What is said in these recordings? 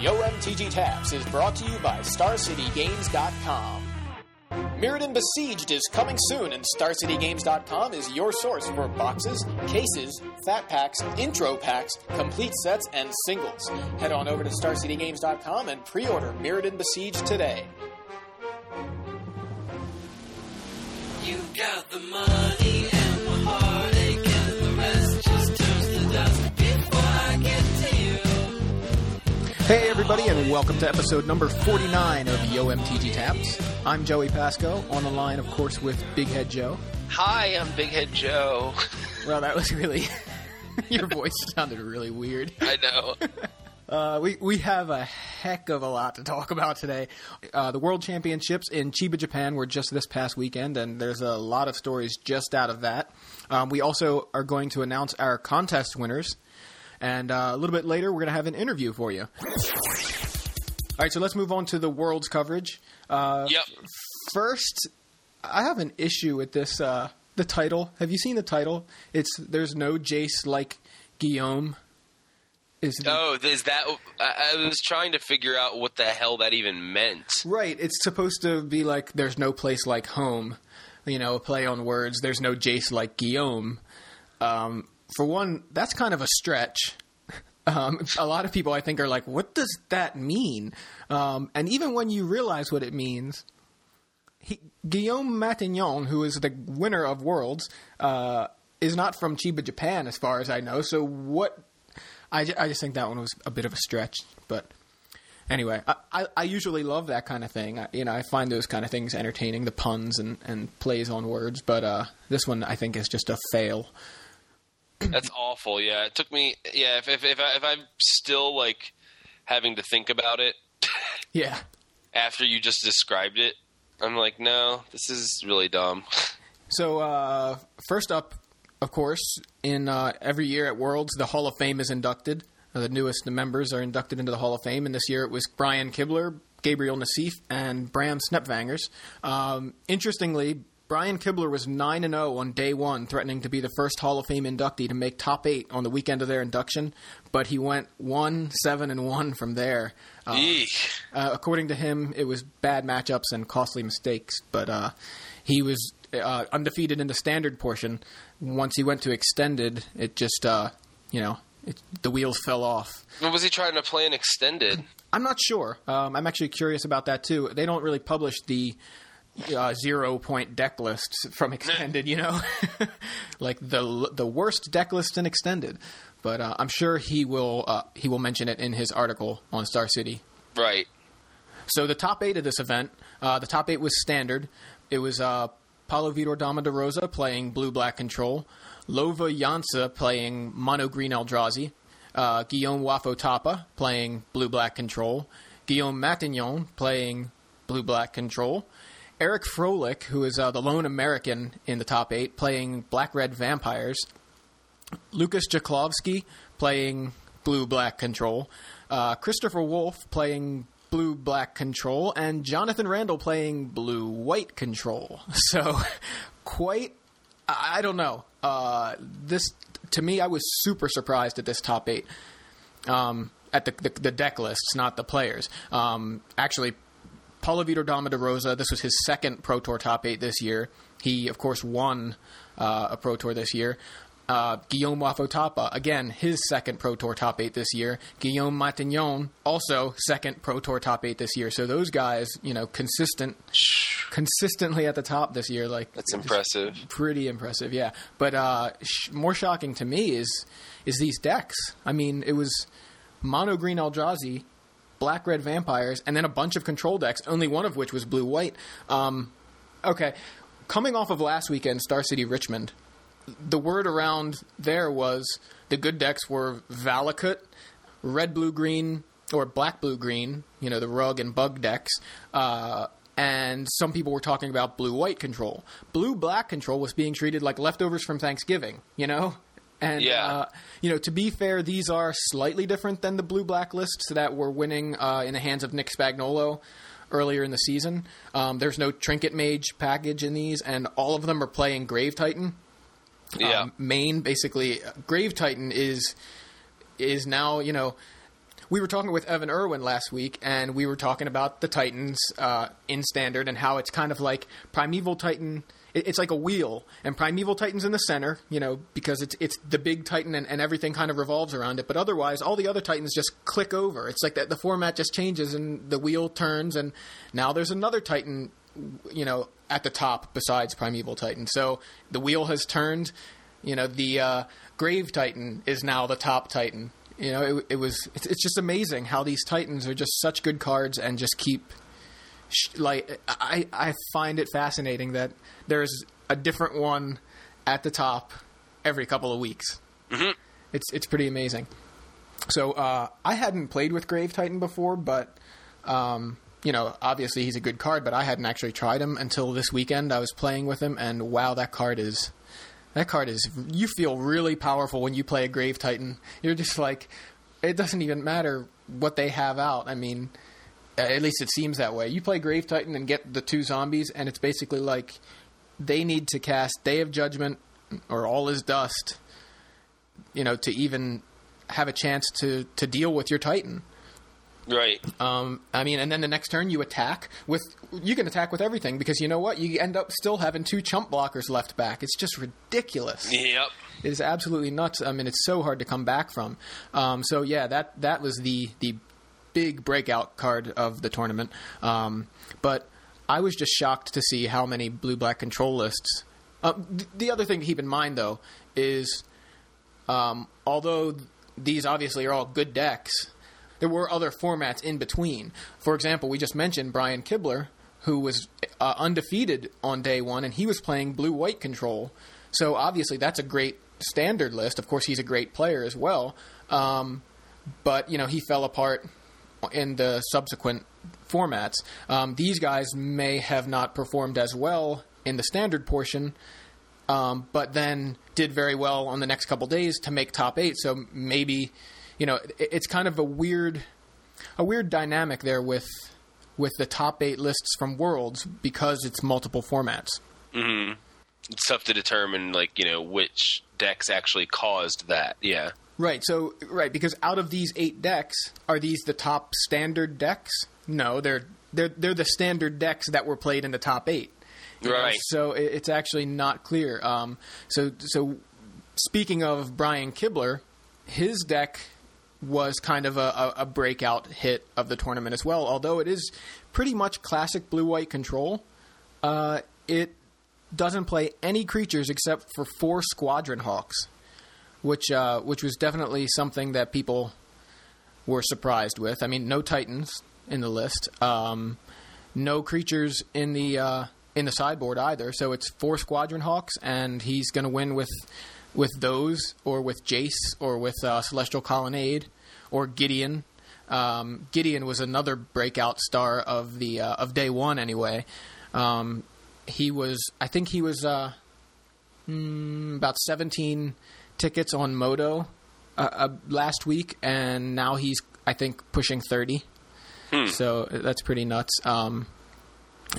Yo MTG Taps is brought to you by StarCityGames.com. Mirrodin Besieged is coming soon, and StarCityGames.com is your source for boxes, cases, fat packs, intro packs, complete sets, and singles. Head on over to StarCityGames.com and pre order Mirrodin Besieged today. You got the money Hey, everybody, and welcome to episode number 49 of Yo MTG Taps. I'm Joey Pasco, on the line, of course, with Big Head Joe. Hi, I'm Big Head Joe. Well, that was really. Your voice sounded really weird. I know. Uh, we, we have a heck of a lot to talk about today. Uh, the World Championships in Chiba, Japan were just this past weekend, and there's a lot of stories just out of that. Um, we also are going to announce our contest winners, and uh, a little bit later, we're going to have an interview for you. All right, so let's move on to the World's coverage. Uh, yep. First, I have an issue with this. Uh, the title. Have you seen the title? It's there's no Jace like Guillaume. Is the, Oh, is that? I, I was trying to figure out what the hell that even meant. right? It's supposed to be like there's no place like home. You know, a play on words. There's no Jace like Guillaume. Um, for one, that's kind of a stretch. Um, a lot of people, I think, are like, "What does that mean?" Um, and even when you realize what it means, he, Guillaume Matignon, who is the winner of Worlds, uh, is not from Chiba, Japan, as far as I know. So what? I, I just think that one was a bit of a stretch, but anyway, I, I, I usually love that kind of thing. I, you know, I find those kind of things entertaining, the puns and, and plays on words. But uh, this one, I think, is just a fail. That's awful. Yeah, it took me. Yeah, if if if, I, if I'm still like having to think about it Yeah. after you just described it, I'm like, no, this is really dumb. So uh, first up, of course, in uh, every year at Worlds, the Hall of Fame is inducted. Uh, the newest members are inducted into the Hall of Fame, and this year it was Brian Kibler, Gabriel Nassif, and Bram Snepvangers. Um, interestingly, Brian Kibler was 9 and 0 on day one, threatening to be the first Hall of Fame inductee to make top eight on the weekend of their induction, but he went 1 7 and 1 from there. Uh, uh, according to him, it was bad matchups and costly mistakes, but uh, he was uh, undefeated in the standard portion. Once he went to extended, it just, uh, you know, it, the wheels fell off. What was he trying to play an extended? I'm not sure. Um, I'm actually curious about that too. They don't really publish the uh, zero point deck lists from extended, you know, like the the worst deck list in extended. But uh, I'm sure he will uh, he will mention it in his article on Star City. Right. So the top eight of this event, uh, the top eight was standard. It was uh, Paulo Vitor Damo da Rosa playing blue black control, Love Janse playing mono green Eldrazi, uh, Guillaume Wafo Tapa playing blue black control, Guillaume Matignon playing blue black control, Eric Froehlich, who is uh, the lone American in the top eight, playing black red vampires, Lucas Jaklovsky playing blue black control, uh, Christopher Wolf playing blue black control, and Jonathan Randall playing blue white control. So, quite, I don't know. Uh, this, to me, I was super surprised at this top eight. Um, at the, the the deck lists, not the players. Um, actually, Paulo Vitor Damo da Rosa, this was his second Pro Tour top eight this year. He, of course, won uh, a Pro Tour this year. Uh, Guillaume Wafotapa, again, his second Pro Tour top eight this year. Guillaume Matignon, also second Pro Tour top eight this year. So those guys, you know, consistent, consistently at the top this year. Like That's impressive. pretty impressive, yeah. But uh, sh- more shocking to me is is these decks. I mean, it was mono green Eldrazi, black red vampires, and then a bunch of control decks. Only one of which was blue white. Um, okay, coming off of last weekend, Star City Richmond, the word around there was the good decks were Valakut, red blue green or black blue green. You know the rug and bug decks. Uh, and some people were talking about blue white control. Blue black control was being treated like leftovers from Thanksgiving, you know? And, Yeah. uh, you know, to be fair, these are slightly different than the blue black lists that were winning uh, in the hands of Nick Spagnolo earlier in the season. Um, there's no Trinket Mage package in these, and all of them are playing Grave Titan. Yeah. Um, main basically, Grave Titan is is now you know we were talking with Evan Erwin last week, and we were talking about the Titans uh, in standard and how it's kind of like Primeval Titan. It- It's like a wheel, and Primeval Titan's in the center, you know, because it's it's the big Titan, and, and everything kind of revolves around it. But otherwise, all the other Titans just click over. It's like that the format just changes, and the wheel turns, and now there's another Titan, you know, at the top besides Primeval Titan. So the wheel has turned. You know, the uh, Grave Titan is now the top Titan. You know, it, it was. It's, it's just amazing how these Titans are just such good cards and just keep. Like I, I find it fascinating that there's a different one at the top every couple of weeks. Mm-hmm. It's it's pretty amazing. So uh, I hadn't played with Grave Titan before, but um, you know, obviously he's a good card, but I hadn't actually tried him until this weekend. I was playing with him, and wow, that card is that card is. You feel really powerful when you play a Grave Titan. You're just like, it doesn't even matter what they have out. I mean, at least it seems that way. You play Grave Titan and get the two zombies, and it's basically like they need to cast Day of Judgment or All Is Dust, you know, to even have a chance to to deal with your Titan. Right. Um, I mean, and then the next turn you attack with you can attack with everything because you know what you end up still having two chump blockers left back. It's just ridiculous. Yep. It is absolutely nuts. I mean, it's so hard to come back from. Um, so yeah, that that was the the big breakout card of the tournament. Um, but I was just shocked to see how many blue black control lists. Uh, th- the other thing to keep in mind though is um, although th- these obviously are all good decks, there were other formats in between. For example, we just mentioned Brian Kibler, who was uh, undefeated on day one, and he was playing blue white control. So obviously, that's a great standard list. Of course, he's a great player as well. Um, but you know, he fell apart in the subsequent formats. Um, these guys may have not performed as well in the standard portion, um, but then did very well on the next couple days to make top eight. So maybe, you know, it, it's kind of a weird, a weird dynamic there with with the top eight lists from Worlds because it's multiple formats. It's tough to determine, like you know, which decks actually caused that. Yeah. Right. So right because out of these eight decks, are these the top standard decks? No, they're they're they're the standard decks that were played in the top eight. Right. So it, it's actually not clear. Um, so so speaking of Brian Kibler, his deck was kind of a, a, a breakout hit of the tournament as well. Although it is pretty much classic blue white control, uh, it doesn't play any creatures except for four Squadron Hawks, which uh, which was definitely something that people were surprised with. I mean, no Titans in the list, um, no creatures in the uh, in the sideboard either. So it's four Squadron Hawks, and he's going to win with with those, or with Jace, or with uh, Celestial Colonnade, or Gideon. Um, Gideon was another breakout star of the uh, of day one anyway. Um, he was, I think he was uh, mm, about 17 tickets on MODO uh, uh, last week, and now he's, I think, pushing 30. So that's pretty nuts. Um,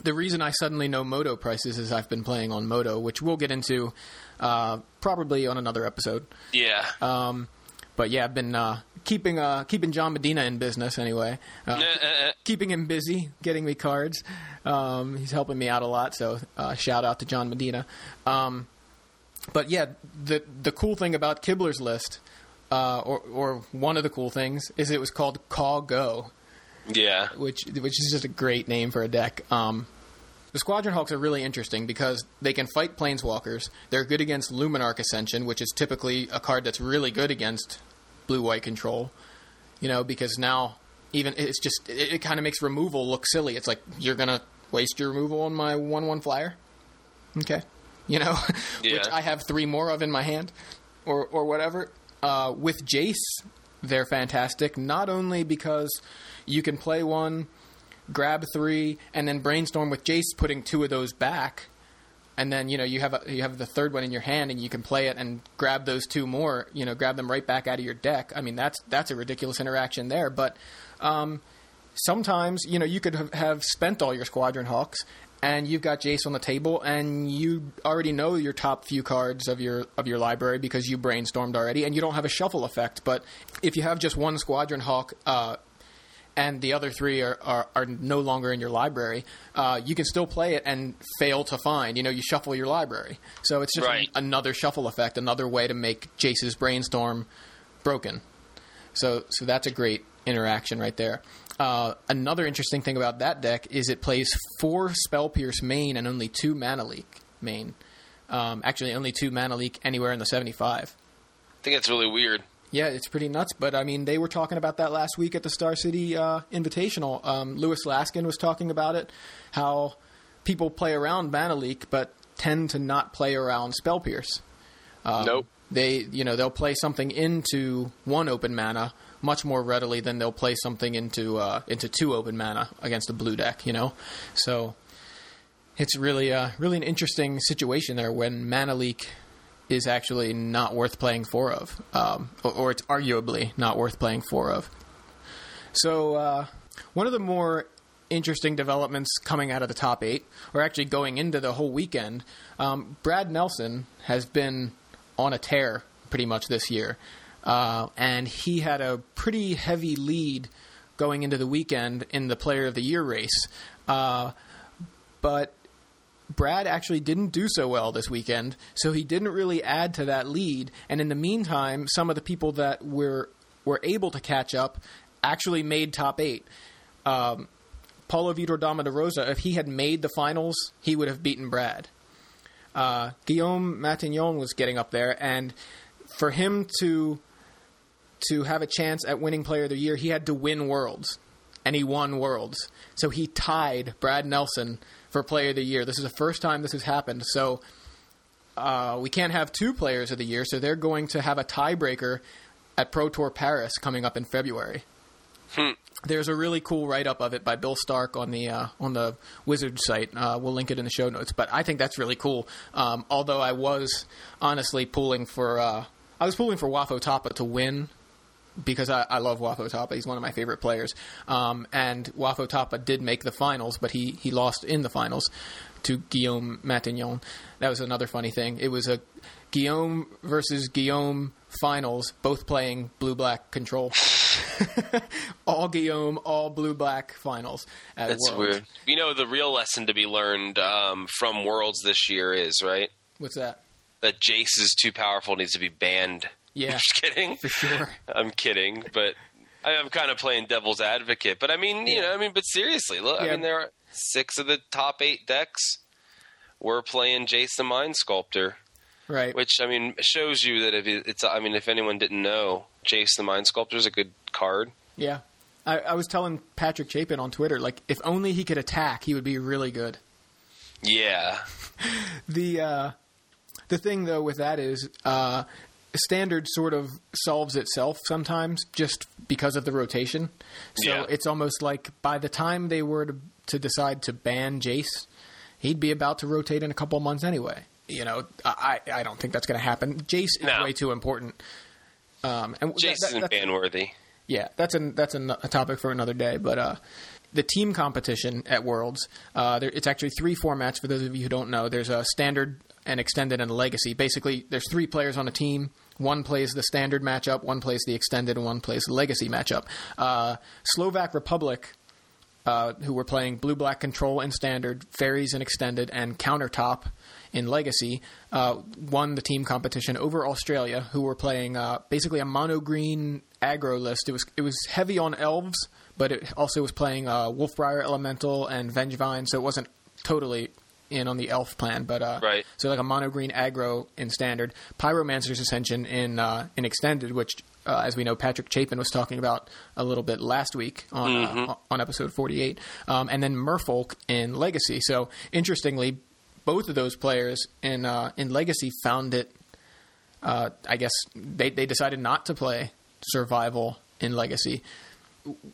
the reason I suddenly know MODO prices is I've been playing on MODO, which we'll get into uh, probably on another episode. Yeah. Um, but yeah, I've been uh, keeping uh, keeping John Medina in business anyway. Uh, Uh, uh, keeping him busy, getting me cards. Um, he's helping me out a lot, so uh, shout out to John Medina. Um, but yeah, the the cool thing about Kibler's list, uh, or or one of the cool things, is it was called Caw-Go, yeah. which which is just a great name for a deck. Um, the Squadron Hawks are really interesting because they can fight Planeswalkers. They're good against Luminarch Ascension, which is typically a card that's really good against blue white control. You know, because now even it's just it, it kind of makes removal look silly. It's like you're gonna waste your removal on my one one flyer. Okay, you know, which I have three more of in my hand, or or whatever. Uh, with Jace, they're fantastic. Not only because you can play one, grab three, and then brainstorm with Jace, putting two of those back, and then you know you have a, you have the third one in your hand, and you can play it and grab those two more. You know, grab them right back out of your deck. I mean, that's that's a ridiculous interaction there, but. Um, sometimes you know you could have spent all your squadron hawks and you've got Jace on the table, and you already know your top few cards of your of your library because you brainstormed already, and you don't have a shuffle effect. But if you have just one Squadron Hawk. Uh, and the other three are, are, are no longer in your library, uh, you can still play it and fail to find. You know, you shuffle your library. So it's just Right. another shuffle effect, another way to make Jace's brainstorm broken. So, so that's a great interaction right there. Uh, another interesting thing about that deck is it plays four Spell Pierce main and only two Mana Leak main. Um, actually, only two Mana Leak anywhere in the 75. I think it's really weird. Yeah, it's pretty nuts. But I mean, they were talking about that last week at the Star City uh, Invitational. Um, Lewis Laskin was talking about it, how people play around Mana Leak, but tend to not play around Spell Pierce. Um, Nope. They, you know, they'll play something into one open mana much more readily than they'll play something into uh, into two open mana against a blue deck. You know, so it's really uh, really an interesting situation there when Mana Leak is actually not worth playing four of, um, or, or it's arguably not worth playing four of. So uh, one of the more interesting developments coming out of the top eight, or actually going into the whole weekend, um, Brad Nelson has been on a tear pretty much this year, uh, and he had a pretty heavy lead going into the weekend in the Player of the Year race, uh, but Brad actually didn't do so well this weekend, so he didn't really add to that lead. And in the meantime, some of the people that were were able to catch up actually made top eight. Um, Paulo Vitor Damo da Rosa, if he had made the finals, he would have beaten Brad. Uh, Guillaume Matignon was getting up there, and for him to to have a chance at winning Player of the Year, he had to win Worlds, and he won Worlds. So he tied Brad Nelson for Player of the Year. This is the first time this has happened. So uh, we can't have two Players of the Year, so they're going to have a tiebreaker at Pro Tour Paris coming up in February. There's a really cool write up of it by Bill Stark on the uh, on the Wizard site. Uh, we'll link it in the show notes. But I think that's really cool. Um, although I was honestly pulling for uh, I was pulling for Wafo Tapa to win because I, I love Wafo Tapa. He's one of my favorite players. Um, and Wafo Tapa did make the finals, but he, he lost in the finals to Guillaume Matignon. That was another funny thing. It was a Guillaume versus Guillaume finals, both playing blue black control. all Guillaume, all blue black finals. At That's Worlds. weird. You know, the real lesson to be learned um, from Worlds this year is right What's that? that Jace is too powerful, needs to be banned. Yeah, Just kidding. for sure. I'm kidding, but I'm kind of playing devil's advocate. But I mean, you Yeah. know, I mean, but seriously, look, I mean, there are six of the top eight decks were playing Jace the Mind Sculptor, Right. which I mean shows you that if it's, I mean, if anyone didn't know, Jace the Mind Sculptor is a good card. Yeah. I, I was telling Patrick Chapin on Twitter, like, if only he could attack, he would be really good. Yeah, The uh, the thing though with that is uh, standard sort of solves itself sometimes just because of the rotation. So Yeah. it's almost like by the time they were to to decide to ban Jace, he'd be about to rotate in a couple months anyway. You know, I I don't think that's going to happen. Jace is way too important. Um, and Jace that- that- isn't ban worthy. yeah, that's an that's an, a topic for another day. But uh, the team competition at Worlds, uh, there, it's actually three formats. For those of you who don't know, there's a standard, an extended, and a legacy. Basically, there's three players on a team. One plays the standard matchup, one plays the extended, and one plays the legacy matchup. Uh, Slovak Republic. Uh, who were playing blue black control in standard, fairies in extended, and countertop in legacy, uh, won the team competition over Australia, who were playing uh, basically a mono green aggro list. It was it was heavy on elves, but it also was playing uh, Wolfbriar Elemental and Vengevine, so it wasn't totally in on the elf plan, but uh, Right. so like a mono green aggro in standard, Pyromancer's Ascension in uh, in extended, which uh, as we know Patrick Chapin was talking about a little bit last week on uh, on episode forty eight, um, and then Merfolk in Legacy. So interestingly, both of those players in uh, in Legacy found it. Uh, I guess they they decided not to play survival in Legacy.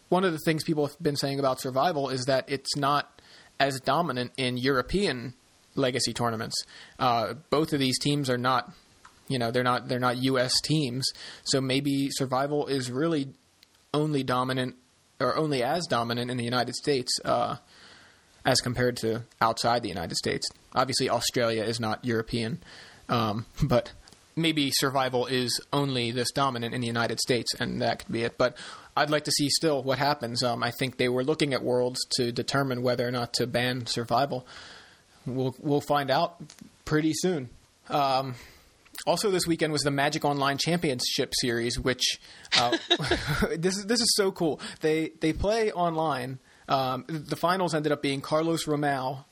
One of the things people have been saying about survival is that it's not as dominant in European legacy tournaments. Uh, both of these teams are not, you know, they're not they're not U.S. teams. So maybe survival is really only dominant or only as dominant in the United States. Uh, as compared to outside the United States. Obviously, Australia is not European, um, but maybe survival is only this dominant in the United States, and that could be it. But I'd like to see still what happens. Um, I think they were looking at worlds to determine whether or not to ban survival. We'll we'll find out pretty soon. Um, also, this weekend was the Magic Online Championship Series, which uh, this is this is so cool. They they play online. Um, the finals ended up being Carlos Romeo.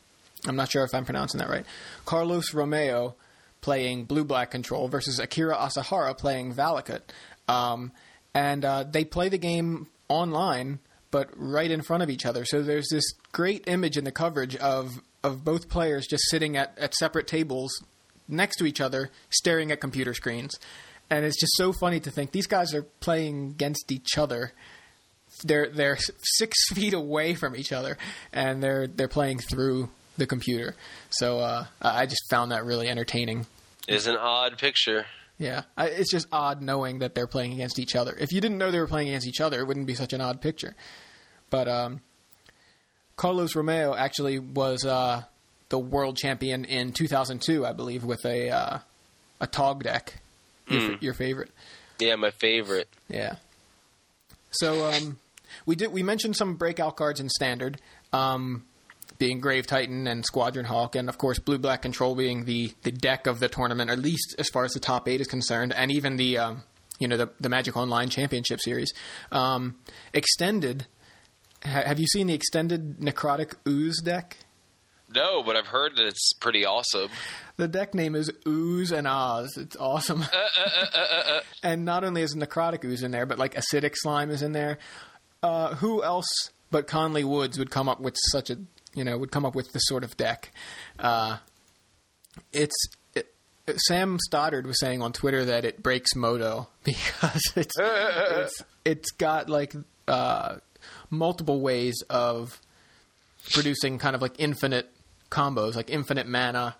I'm not sure if I'm pronouncing that right. Carlos Romeo playing Blue Black Control versus Akira Asahara playing Valakut. Um, and uh, they play the game online, but right in front of each other. So there's this great image in the coverage of of both players just sitting at, at separate tables next to each other, staring at computer screens. And it's just so funny to think these guys are playing against each other. They're they're six feet away from each other, and they're they're playing through the computer. So uh, I just found that really entertaining. Is an odd picture. Yeah, I, it's just odd knowing that they're playing against each other. If you didn't know they were playing against each other, it wouldn't be such an odd picture. But um, Carlos Romeo actually was uh, the world champion in 2002, I believe, with a uh, a Tog deck. Your, your favorite, Yeah, my favorite. yeah. So um, we did we mentioned some breakout cards in standard, um, being Grave Titan and Squadron Hawk, and of course Blue Black Control being the the deck of the tournament, at least as far as the top eight is concerned, and even the um, you know the the Magic Online Championship Series. Um, extended. Ha- have you seen the extended Necrotic Ooze deck? No, but I've heard that it's pretty awesome. The deck name is Ooze and Oz. It's awesome. and not only is Necrotic Ooze in there, but like Acidic Slime is in there. Uh, who else but Conley Woods would come up with such a you know would come up with this sort of deck? Uh, it's it, Sam Stoddard was saying on Twitter that it breaks MODO because it's it's, it's got like uh, multiple ways of producing kind of like infinite combos, like infinite mana,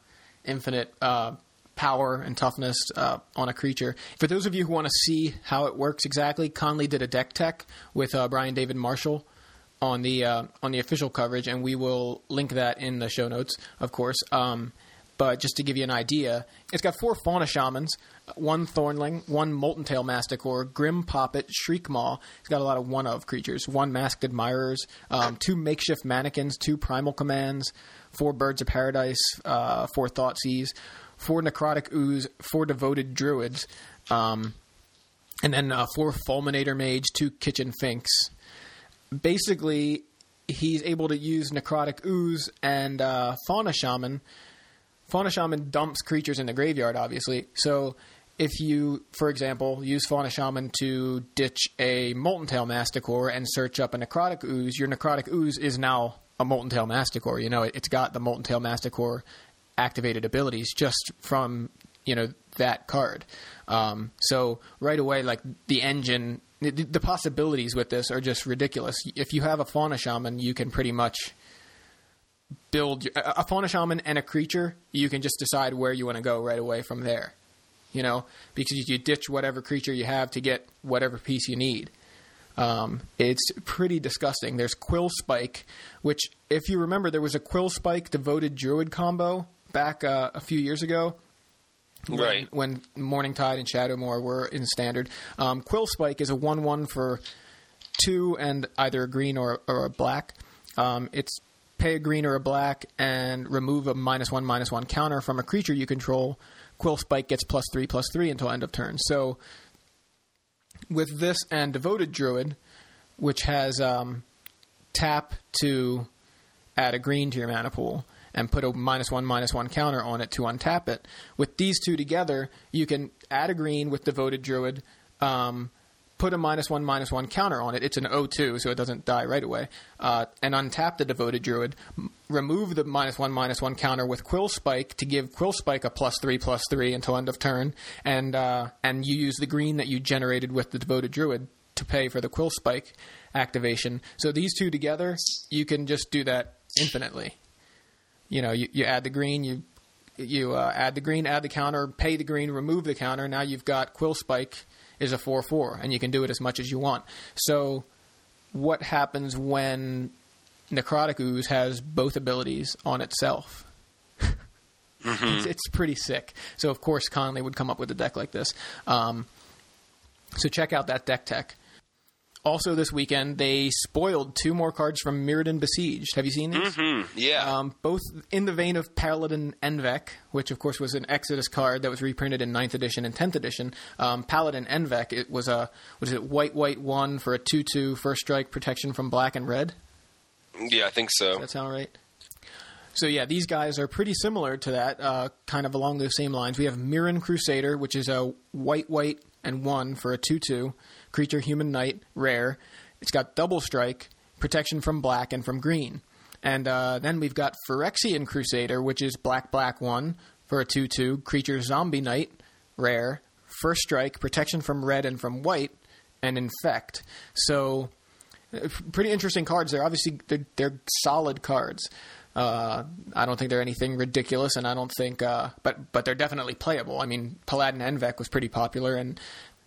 infinite uh, power and toughness uh, on a creature. For those of you who want to see how it works exactly, Conley did a deck tech with uh, Brian David Marshall on the uh, on the official coverage, and we will link that in the show notes, of course. Um, but just to give you an idea, it's got four Fauna Shamans, one Thornling, one Molten Tail Masticore, Grim Poppet, Shriek Maw. It's got a lot of one of creatures, one Masked Admirers, um, two Makeshift Mannequins, two Primal Commands, four Birds of Paradise, uh, four Thoughtseize, four Necrotic Ooze, four Devoted Druids, um, and then uh, four Fulminator Mage, two Kitchen Finks basically he's able to use necrotic ooze and uh, fauna shaman. Fauna shaman dumps creatures in the graveyard, obviously. So if you, for example, use fauna shaman to ditch a molten tail masticore and search up a necrotic ooze, your necrotic ooze is now a molten tail masticore. You know, it, it's got the molten tail masticore activated abilities just from you know that card. Um, so right away, like the engine, the, the possibilities with this are just ridiculous. If you have a fauna shaman, you can pretty much build a fauna shaman and a creature. You can just decide where you want to go right away from there. You know, because you ditch whatever creature you have to get whatever piece you need. Um, it's pretty disgusting. There's Quill Spike, which, if you remember, there was a Quill Spike devoted Druid combo back uh, a few years ago when, Right. when Morning Tide and Shadowmoor were in standard. Um, Quill Spike is a 1 1 for two and either a green or, or a black. Um, it's pay a green or a black and remove a minus one, minus one counter from a creature you control. Quill Spike gets plus three, plus three until end of turn. So with this and Devoted Druid, which has um, tap to add a green to your mana pool and put a minus one minus one counter on it to untap it. With these two together, you can add a green with devoted druid, um, put a minus one minus one counter on it. It's an O2, so it doesn't die right away. Uh, and untap the devoted druid. Remove the minus one minus one counter with Quill Spike to give Quill Spike a plus three plus three until end of turn. And uh, and you use the green that you generated with the devoted druid to pay for the Quill Spike activation. So these two together, you can just do that infinitely. You know, you, you add the green, you you uh, add the green, add the counter, pay the green, remove the counter. Now you've got Quill Spike is a four four, and you can do it as much as you want. So, what happens when Necrotic Ooze has both abilities on itself. it's, it's pretty sick. So of course Conley would come up with a deck like this. Um, so check out that deck tech. Also this weekend they spoiled two more cards from Mirrodin Besieged. Have you seen these? Hmm, yeah. Um, both in the vein of Paladin en-Vec, which of course was an Exodus card that was reprinted in 9th edition and 10th edition. Um, Paladin en-Vec, it was a was it white white one for a 2-2 first strike protection from black and red. yeah, I think so. Does that sound right? So yeah, these guys are pretty similar to that, uh, kind of along those same lines. We have Mirran Crusader, which is a white white and one for a two-two creature human knight rare. It's got double strike, protection from black and from green. And uh, then we've got Phyrexian Crusader, which is black black one for a two-two creature zombie knight rare, first strike, protection from red and from white, and infect. So uh, pretty interesting cards. They're obviously they're, they're solid cards. Uh, I don't think they're anything ridiculous, and I don't think, uh, but but they're definitely playable. I mean, Paladin en-Vec was pretty popular, and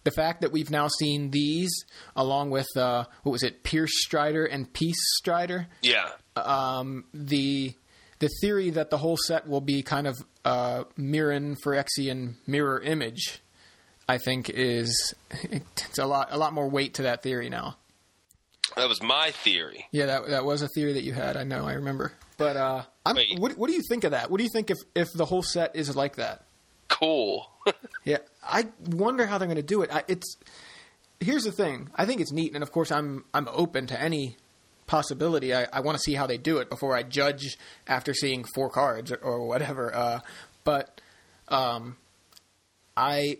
the fact that we've now seen these along with uh, what was it, Pierce Strider and Peace Strider, Yeah. um, the the theory that the whole set will be kind of uh, Mirran Phyrexian mirror image, I think is it's a lot a lot more weight to that theory now. That was my theory. Yeah, that that was a theory that you had. I know, I remember. But uh, I'm, what what do you think of that? What do you think if if the whole set is like that? Cool. Yeah, I wonder how they're going to do it. I, it's here's the thing. I think it's neat, and of course, I'm I'm open to any possibility. I, I want to see how they do it before I judge after seeing four cards or, or whatever. Uh, but um, I,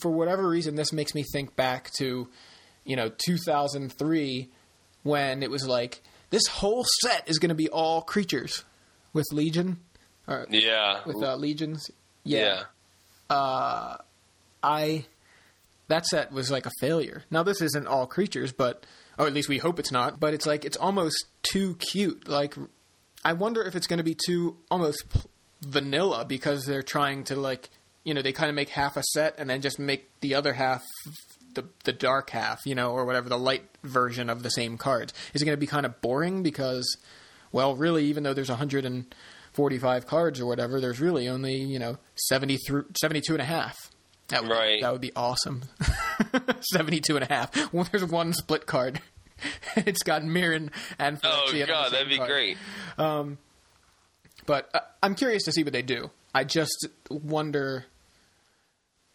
for whatever reason, this makes me think back to you know 2003 when it was like this whole set is going to be all creatures with Legion. Or, yeah. with uh, legions. yeah. I that set was like a failure. Now this isn't all creatures, but or at least we hope it's not. But it's like it's almost too cute. Like I wonder if it's going to be too almost vanilla because they're trying to like you know they kind of make half a set and then just make the other half the the dark half, you know, or whatever the light version of the same cards. Is it going to be kind of boring because well, really even though there's a 145 cards or whatever, there's really only, you know, 70 through 72 and a half. That would, Right. that would be awesome. 72 and a half. Well, there's one split card. it's got Mirran and Oh Phyrexian on the god, that'd be card. great. But uh, I'm curious to see what they do. I just wonder.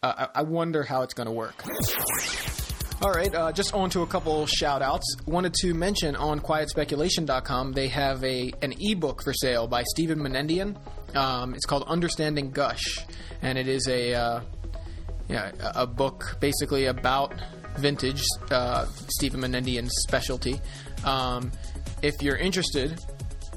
Uh, I I wonder how it's going to work. All right, uh, just on to a couple shout outs. Wanted to mention on quietspeculation.com, they have a an ebook for sale by Stephen Menendian. Um, it's called Understanding Gush, and it is a uh, yeah, a book basically about vintage, uh, Stephen Menendian's specialty. Um, if you're interested,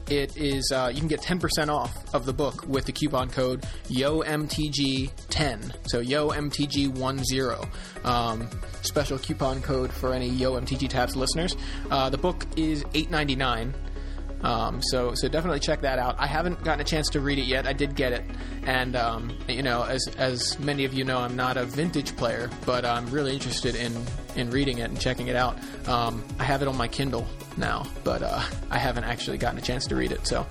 it is uh, you can get 10% off of the book with the coupon code YOMTG10. So YOMTG10. Um, special coupon code for any YOMTG Taps listeners. Uh, the book is $8.99. Um, so so definitely check that out. I haven't gotten a chance to read it yet. I did get it, and um, you know, as as many of you know, I'm not a vintage player, but I'm really interested in in reading it and checking it out. Um, I have it on my Kindle now, but uh, I haven't actually gotten a chance to read it. So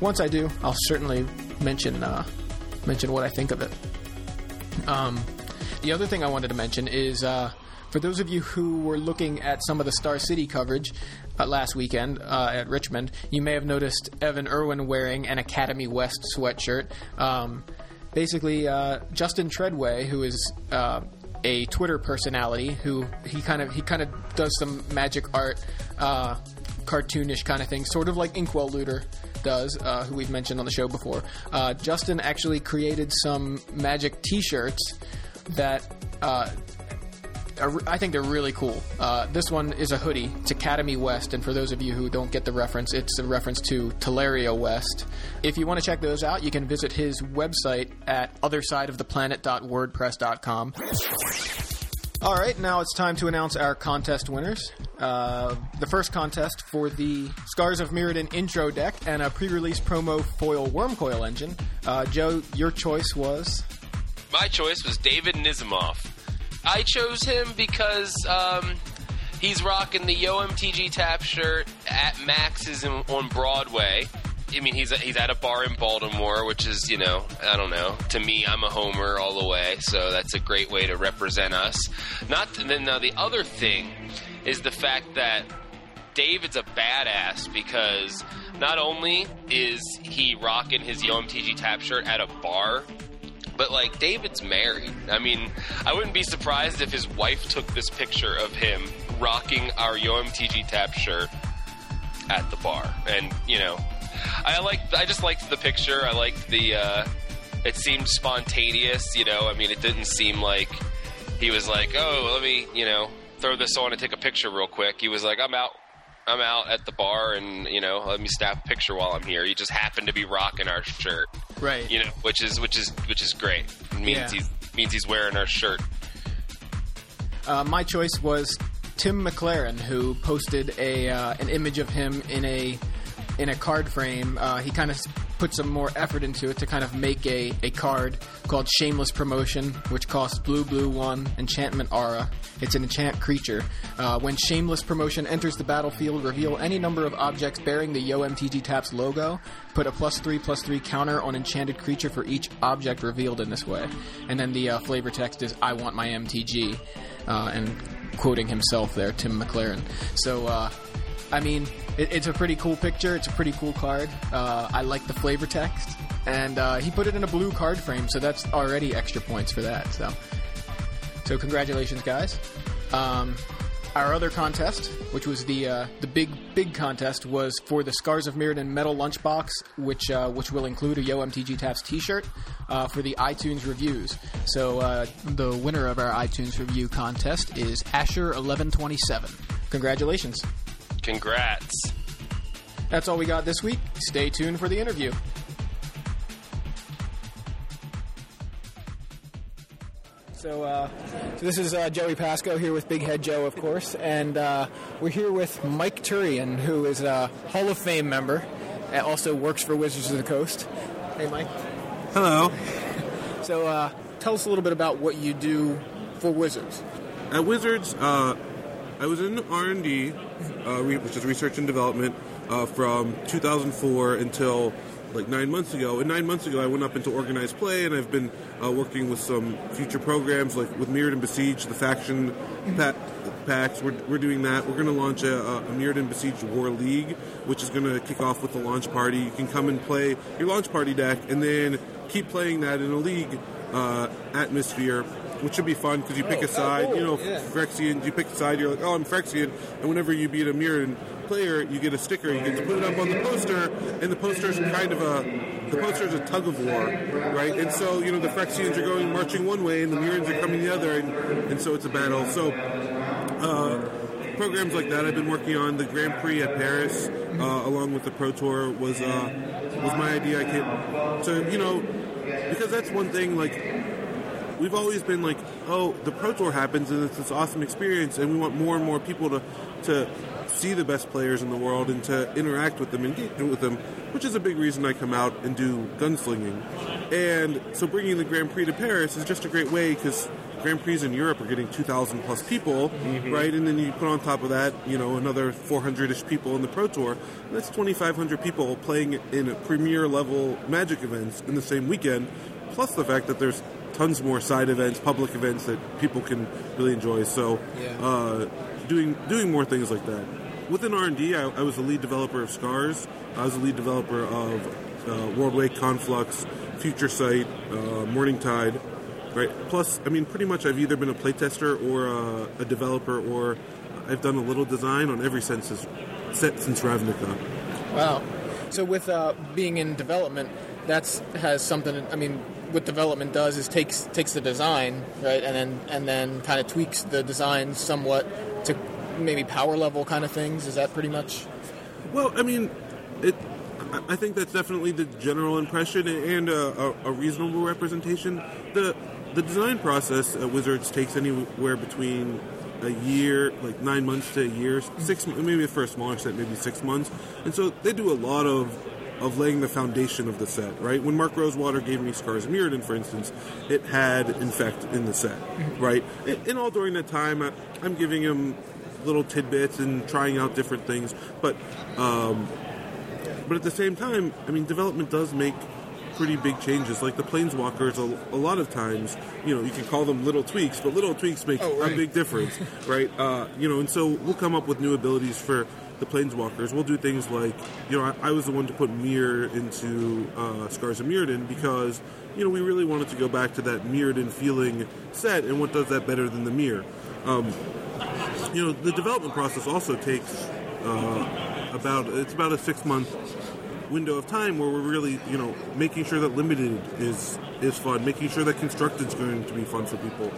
once I do, I'll certainly mention uh, mention what I think of it. Um, the other thing I wanted to mention is uh, for those of you who were looking at some of the Star City coverage uh, last weekend uh, at Richmond, you may have noticed Evan Erwin wearing an Academy West sweatshirt. Um, basically, uh, Justin Treadway, who is uh, a Twitter personality, who he kind of he kind of does some magic art, cartoonish kind of thing, sort of like Inkwell Looter does, uh, who we've mentioned on the show before. Uh, Justin actually created some magic T-shirts that uh, I think they're really cool. Uh, this one is a hoodie. It's Academy West, and for those of you who don't get the reference, it's a reference to Tolaria West. If you want to check those out, you can visit his website at othersideoftheplanet.wordpress.com. All right, now it's time to announce our contest winners. Uh, the first contest for the Scars of Mirrodin intro deck and a pre-release promo foil Wurmcoil engine. Uh, Joe, your choice was My choice was David Nizamov. I chose him because um, He's rocking the Yo MTG Tap shirt at Max's in, on Broadway. I mean, he's he's at a bar in Baltimore, which is you know I don't know. To me, I'm a homer all the way, so that's a great way to represent us. Not then now the other thing is the fact that David's a badass because not only is he rocking his Yo MTG Tap shirt at a bar, but like David's married. I mean, I wouldn't be surprised if his wife took this picture of him rocking our Yo MTG Tap shirt at the bar, and you know, I like. I just liked the picture. I liked the. Uh, it seemed spontaneous. You know, I mean, it didn't seem like he was like, "Oh, let me," you know, throw this on and take a picture real quick. He was like, "I'm out." I'm out at the bar, and you know, let me snap a picture while I'm here. He just happened to be rocking our shirt, Right. you know, which is which is which is great. It means Yeah. he's means he's wearing our shirt. Uh, my choice was Tim McLaren, who posted a uh, an image of him in a in a card frame. Uh, he kind of put some more effort into it to kind of make a, a card called Shameless Promotion, which costs blue blue one enchantment aura. It's an enchant creature. Uh, when Shameless Promotion enters the battlefield, reveal any number of objects bearing the Yo MTG Taps logo. Put a plus three plus three counter on enchanted creature for each object revealed in this way. And then the uh, flavor text is "I want my MTG." uh, and quoting himself there, Tim McLaren. So, uh, I mean, it, it's a pretty cool picture. It's a pretty cool card. Uh, I like the flavor text, and uh, he put it in a blue card frame, so that's already extra points for that. So, so congratulations, guys. Um, our other contest, which was the uh, the big big contest, was for the Scars of Mirrodin metal lunchbox, which uh, which will include a Yo MTG Taps T-shirt uh, for the iTunes reviews. So uh, the winner of our iTunes review contest is Asher1127. Congratulations! Congrats. That's all we got this week. Stay tuned for the interview. So, uh, so this is uh, Joey Pasco here with Big Head Joe, of course, and uh, we're here with Mike Turian, who is a Hall of Fame member, and also works for Wizards of the Coast. Hey, Mike. Hello. So, uh, tell us a little bit about what you do for Wizards. At Wizards, uh, I was in R and D, uh, which is research and development, uh, from 2004 until like nine months ago. And nine months ago, I went up into organized play, and I've been uh, working with some future programs, like with Mirrodin Besieged, the faction pa- packs. We're, we're doing that. We're going to launch a, a Mirrodin Besieged War League, which is going to kick off with the launch party. You can come and play your launch party deck, and then keep playing that in a league uh, atmosphere. Which should be fun because you pick a side, you know, Phyrexian, you pick a side, you're like, oh, I'm Phyrexian, and whenever you beat a Mirrodin player, you get a sticker, you get to put it up on the poster, and the poster is kind of a, the poster is a tug of war, right? And so, you know, the Phyrexians are going marching one way, and the Mirrodins are coming the other, and, and so it's a battle. So, uh, programs like that I've been working on. The Grand Prix at Paris, uh, along with the Pro Tour, was uh, was my idea. I could, so you know, because that's one thing. Like we've always been like, oh, the Pro Tour happens and it's this awesome experience, and we want more and more people to to see the best players in the world and to interact with them and engage with them, which is a big reason I come out and do gunslinging. And so bringing the Grand Prix to Paris is just a great way because Grand Prix in Europe are getting 2,000 plus people, mm-hmm. right? And then you put on top of that, you know, another 400-ish people in the Pro Tour. And that's 2,500 people playing in premier level Magic events in the same weekend, plus the fact that there's tons more side events, public events that people can really enjoy. So, uh, doing doing more things like that. Within R and D, I, I was the lead developer of Scars. I was the lead developer of uh, World Wake, Conflux, Future Sight, uh, Morning Tide. Right. Plus, I mean, pretty much I've either been a playtester or uh, a developer, or I've done a little design on every sense set since Ravnica. Wow. So with uh, being in development, that's has something. I mean, what development does is takes takes the design right, and then and then kind of tweaks the design somewhat to maybe power level kind of things. Is that pretty much? Well, I mean, it. I- think that's definitely the general impression and a, a, a reasonable representation. The the design process at Wizards takes anywhere between a year, like nine months to a year, six maybe for a smaller set, maybe six months, and so they do a lot of of laying the foundation of the set. Right when Mark Rosewater gave me Scars of Mirrodin, for instance, it had Infect in the set, right? And, all during that time, I, I'm giving him little tidbits and trying out different things. But um, but at the same time, I mean, development does make pretty big changes. Like the planeswalkers, a, a lot of times, you know, you can call them little tweaks, but little tweaks make Oh, right. a big difference, right? Uh, you know, and so we'll come up with new abilities for the planeswalkers. We'll do things like, you know, I, I was the one to put Mirror into uh, Scars of Mirrodin because, you know, we really wanted to go back to that Mirrodin feeling set, and what does that better than the mirror? Um, you know, the development process also takes uh, about it's about a six month window of time where we're really, you know, making sure that limited is is fun, making sure that constructed is going to be fun for people,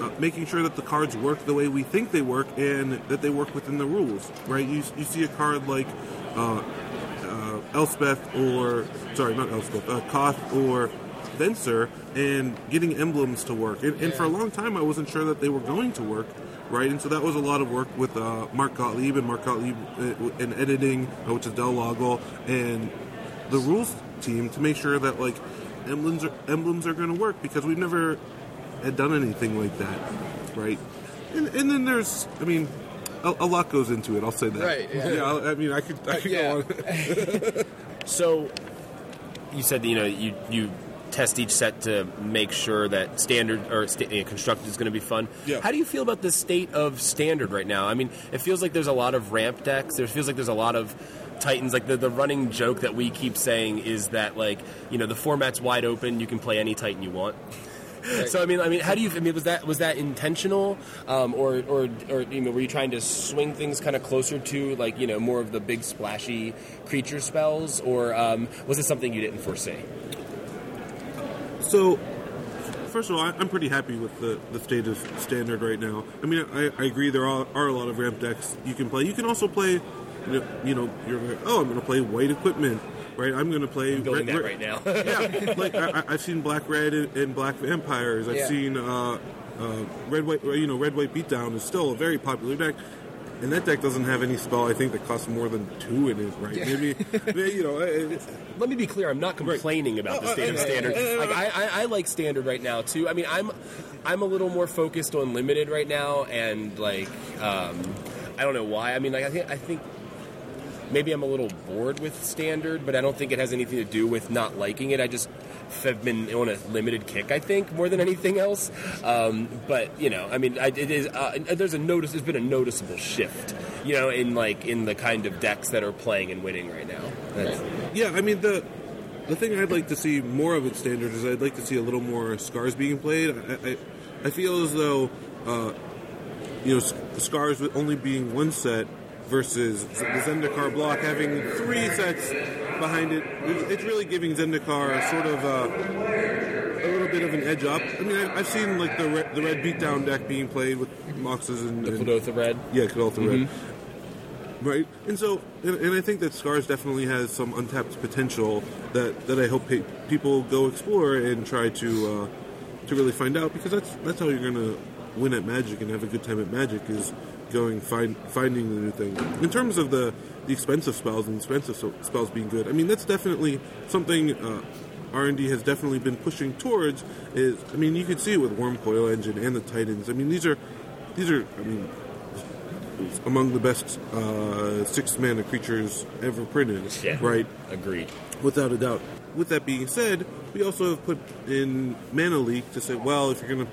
uh, making sure that the cards work the way we think they work and that they work within the rules. Right? You you see a card like. Uh, uh, Elspeth or sorry, not Elspeth, uh, Koth or Venser, and getting emblems to work. And, and for a long time, I wasn't sure that they were going to work, right? And so that was a lot of work with uh, Mark Gottlieb and Mark Gottlieb uh, in editing, which is Del Laugel, and the rules team to make sure that like emblems are, emblems are going to work because we've never had done anything like that, right? And, and then there's, I mean. A, a lot goes into it. I'll say that. Right, yeah. I I mean, I could. I could yeah. go on. So, you said you know you you test each set to make sure that standard or you know, eh, constructed is going to be fun. Yeah. How do you feel about the state of standard right now? I mean, it feels like there's a lot of ramp decks. There feels like there's a lot of Titans. Like the the running joke that we keep saying is that like you know the format's wide open. You can play any Titan you want. So I mean, I mean, how do you? I mean, was that was that intentional, um, or or or you know, were you trying to swing things kind of closer to like you know more of the big splashy creature spells, or um, was it something you didn't foresee? So, first of all, I- I'm pretty happy with the, the state of standard right now. I mean, I, I agree there are, are a lot of ramp decks you can play. You can also play, you know, you know you're like, oh, I'm going to play white equipment, right? I'm going to play I'm building red- that right now. yeah, like I, I- I've seen black red and, and black vampires. I've Yeah. seen uh, uh, red white. You know, red white beatdown is still a very popular deck. And that deck doesn't have any spell I think that costs more than two in it, right? Maybe, maybe, you know, it- Let me be clear. I'm not complaining about the state of standard. Like I, I, I like standard right now too. I mean, I'm I'm a little more focused on limited right now, and like um, I don't know why. I mean, like I think I think maybe I'm a little bored with standard, but I don't think it has anything to do with not liking it. I just have been on a limited kick, I think, more than anything else. Um, but you know, I mean, I, it is uh, there's a notice. There's been a noticeable shift, you know, in like in the kind of decks that are playing and winning right now. That's, Yeah, I mean the the thing I'd like to see more of at standard is I'd like to see a little more scars being played. I I, I feel as though uh, you know scars with only being one set versus the Zendikar block having three sets behind it. It's really giving Zendikar a sort of uh, a little bit of an edge up. I mean, I've seen like the red, the red beatdown deck being played with Moxes and, the Kuldotha Red. yeah, Kuldotha Red. Right, and so, and, and I think that Scars definitely has some untapped potential that, that I hope pe- people go explore and try to uh, to really find out because that's that's how you're gonna win at Magic and have a good time at Magic is going find finding the new thing. In terms of the the expensive spells and expensive so- spells being good, I mean that's definitely something. Uh, R&D has definitely been pushing towards is I mean you could see it with Wurmcoil Engine and the Titans. I mean these are these are I mean among the best uh, six mana creatures ever printed. Yeah. Right? Agreed. Without a doubt. With that being said, we also have put in Mana Leak to say, well, if you're going to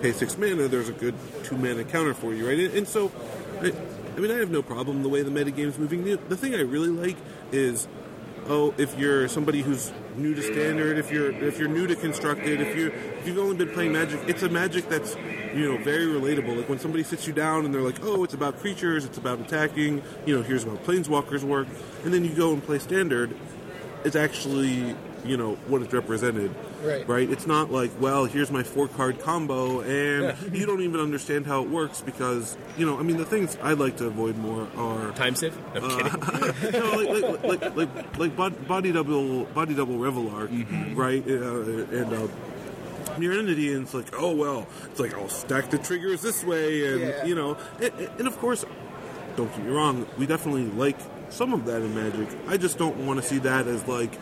pay six mana, there's a good two mana counter for you, right? And, so, I, I mean, I have no problem the way the metagame's moving. The, the thing I really like is, oh, if you're somebody who's new to standard, if you're if you're new to constructed, if you if you've only been playing Magic, it's a Magic that's you know very relatable. Like when somebody sits you down and they're like, oh, it's about creatures, it's about attacking, you know, here's how planeswalkers work, and then you go and play standard, it's actually you know what it's represented. Right. Right. It's not like, well, here's my four card combo, and you don't even understand how it works because you know. I mean, the things I'd like to avoid more are Time Sieve? No, I'm kidding. no, like like like like, like body double body double Reveillark, right? Uh, and uh, near entity, and it's like, oh well, it's like I'll stack the triggers this way, and Yeah. you know, and, and of course, don't get me wrong, we definitely like some of that in Magic. I just don't want to see that as like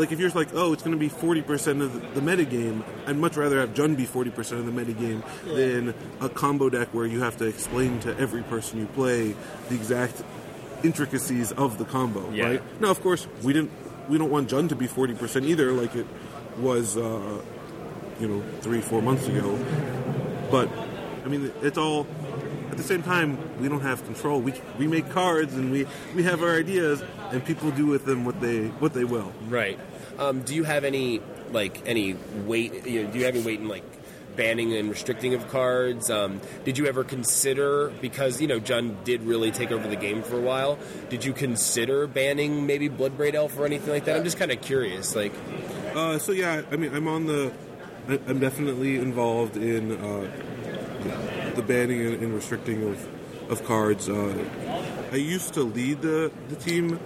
like if you're like, oh, it's going to be forty percent of the, the meta game, I'd much rather have Jund be forty percent of the meta game than a combo deck where you have to explain to every person you play the exact intricacies of the combo. Yeah. Right? Now, of course, we didn't. We don't want Jund to be forty percent either, like it was, uh, you know, three four months ago. But I mean, it's all. At the same time, we don't have control. We we make cards and we we have our ideas, and people do with them what they what they will. Right. Um, do you have any like any weight? You know, do you have any weight in like banning and restricting of cards? Um, did you ever consider because you know Jund did really take over the game for a while? Did you consider banning maybe Bloodbraid Elf or anything like that? I'm just kind of curious. Like, Uh, so yeah, I mean, I'm on the. I'm definitely involved in uh, the banning and, and restricting of of cards. Uh, I used to lead the the team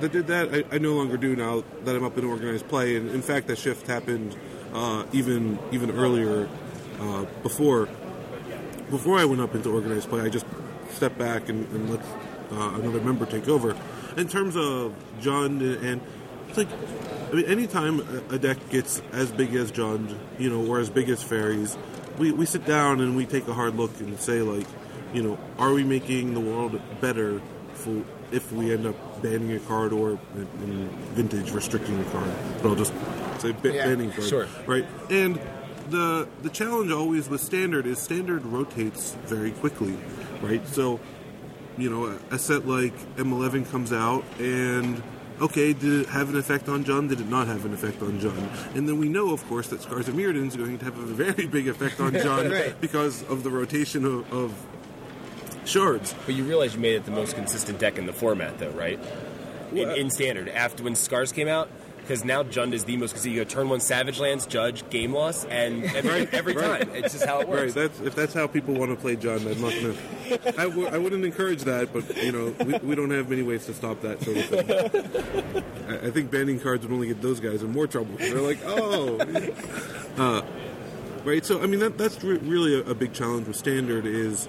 that did that. I, I no longer do now that I'm up in organized play. And in fact, that shift happened uh, even even earlier uh, before before I went up into organized play. I just stepped back and, and let uh, another member take over. In terms of Jund and it's like, I mean, anytime a- deck gets as big as Jund, you know, or as big as fairies, we, we sit down and we take a hard look and say like, you know, are we making the world better for if we end up banning a card or in, in vintage restricting a card? But I'll just say ba- Yeah, banning card, sure. right? And the the challenge always with standard is standard rotates very quickly, right? So you know, a, a set like M11 comes out and okay, did it have an effect on Jund? Did it not have an effect on Jund? And then we know, of course, that Scars of Mirrodin is going to have a very big effect on Jund Right. because of the rotation of, of shards. but you realize you made it the most consistent deck in the format, though, right? In, in standard, after when Scars came out. Because now Jund is the most because you go turn one Savage Lands, Judge, game loss, and every, every Right. time it's just how it Right, works. that's if that's how people want to play Jund, I'm not gonna. I w- I wouldn't encourage that, but you know, we, we don't have many ways to stop that sort of thing. I, I think banning cards would only get those guys in more trouble. They're like, oh, uh, right. So I mean, that that's re- really a, a big challenge with standard is,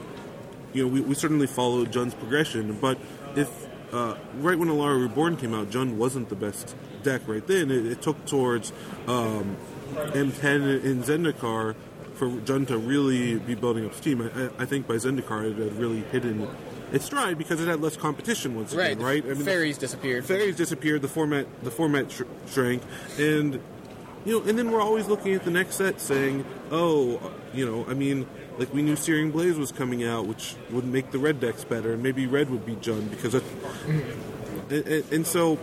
you know, we, we certainly followed Jund's progression, but if uh, right when Alara Reborn came out, Jund wasn't the best deck right then. It, it took towards um, M10 in Zendikar for Jund to really be building up steam. I, I- I think by Zendikar it had really hidden its stride because it had less competition once Right. again, right? Fairies disappeared. fairies disappeared. The format the format sh- shrank, and you know, and then we're always looking at the next set, saying, "Oh, you know, I mean, like we knew Searing Blaze was coming out, which would make the red decks better, and maybe red would be Jund because it." and, and- and so,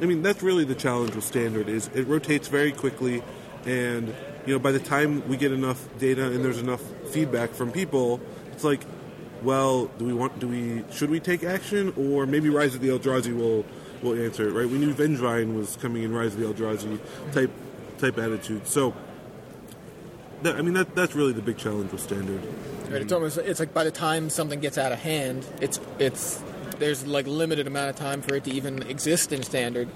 I mean, that's really the challenge with standard is it rotates very quickly, and you know, by the time we get enough data and there's enough feedback from people, it's like, well, do we want, do we, should we take action, or maybe Rise of the Eldrazi will will answer it, right? We knew Vengevine was coming in Rise of the Eldrazi type type attitude, so. That, I mean that that's really the big challenge with standard. Right, it's almost it's like by the time something gets out of hand, it's it's there's like limited amount of time for it to even exist in standard.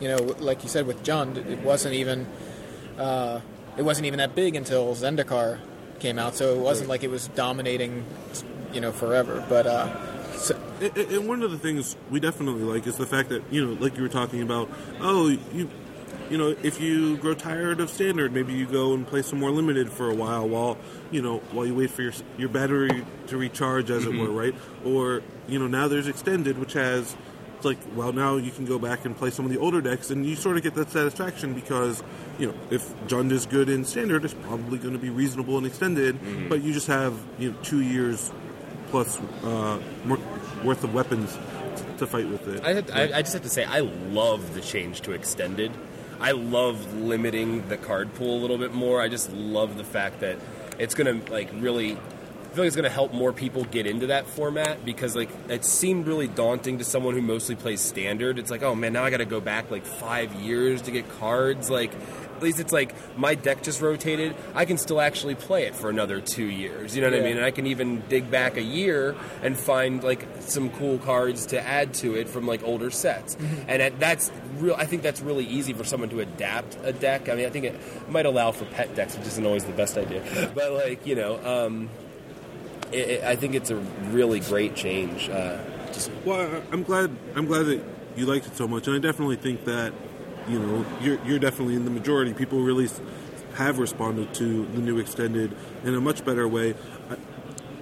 You know, like you said with Jund, it wasn't even uh, it wasn't even that big until Zendikar came out, so it wasn't like it was dominating, you know, forever. But uh, so, and one of the things we definitely like is the fact that you know, like you were talking about, oh, you, you know, if you grow tired of standard, maybe you go and play some more limited for a while, while you know, while you wait for your your battery to recharge, as it were, right? Or you know, now there's extended, which has it's like, well, now you can go back and play some of the older decks, and you sort of get that satisfaction because you know, if Jund is good in standard, it's probably going to be reasonable in extended, but you just have you know two years plus uh, more, worth of weapons to fight with it. I, have, I, I just have to say, I love the change to extended. I love limiting the card pool a little bit more. I just love the fact that it's going to like really. I feel like it's going to help more people get into that format because like it seemed really daunting to someone who mostly plays standard. It's like, oh man, now I got to go back like five years to get cards. Like, at least it's like my deck just rotated. I can still actually play it for another two years. You know what I mean? And I can even dig back a year and find like some cool cards to add to it from like older sets. And that- that's real. I think that's really easy for someone to adapt a deck. I mean, I think it might allow for pet decks, which isn't always the best idea. But like you know, um, it, it, I think it's a really great change. Uh, just Well, I'm glad. I'm glad that you liked it so much, and I definitely think that you know, you're you're definitely in the majority. People really have responded to the new extended in a much better way. I,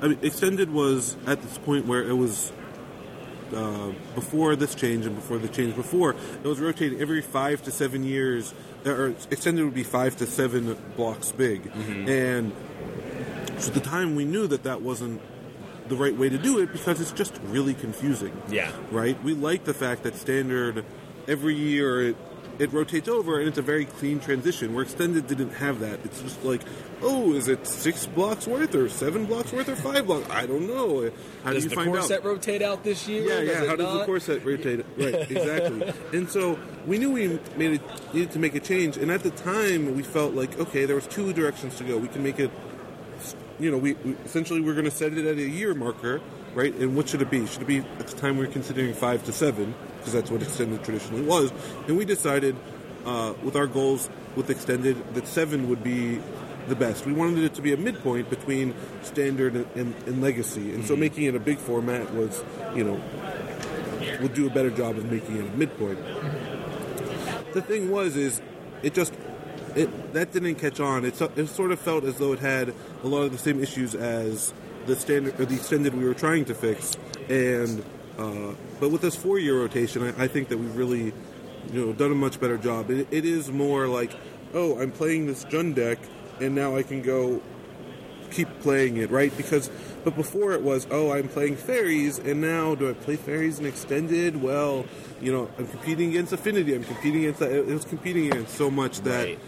I mean, extended was at this point where it was uh, before this change and before the change before, it was rotating every five to seven years. Or extended would be five to seven blocks big, and so at the time we knew that that wasn't the right way to do it because it's just really confusing. Yeah. Right. We like the fact that standard every year it it rotates over and it's a very clean transition. Where extended didn't have that. It's just like, oh, is it six blocks worth or seven blocks worth or five blocks? I don't know. How Does do you the find core out? set rotate out this year? Yeah, yeah. it How does the not? core set rotate? Right, exactly. and so we knew we made it, needed to make a change, and at the time we felt like okay, there was two directions to go. We can make it, you know, we, we essentially we're going to set it at a year marker, right? And what should it be? Should it be at the time we're considering five to seven because that's what extended traditionally was, and we decided uh, with our goals with extended that seven would be the best. We wanted it to be a midpoint between standard and, and, and legacy, and so making it a big format was, you know, would do a better job of making it a midpoint. The thing was, is it just it that didn't catch on. It, it sort of felt as though it had a lot of the same issues as the standard or the extended we were trying to fix, and uh, but with this four year rotation, I, I think that we've really you know done a much better job. It, it is more like, oh, I'm playing this Jund deck, and now I can go keep playing it, right? Because, but before it was, oh, I'm playing fairies, and now do I play fairies in extended? Well, you know, I'm competing against Affinity. I'm competing against that. It was competing against so much that Right.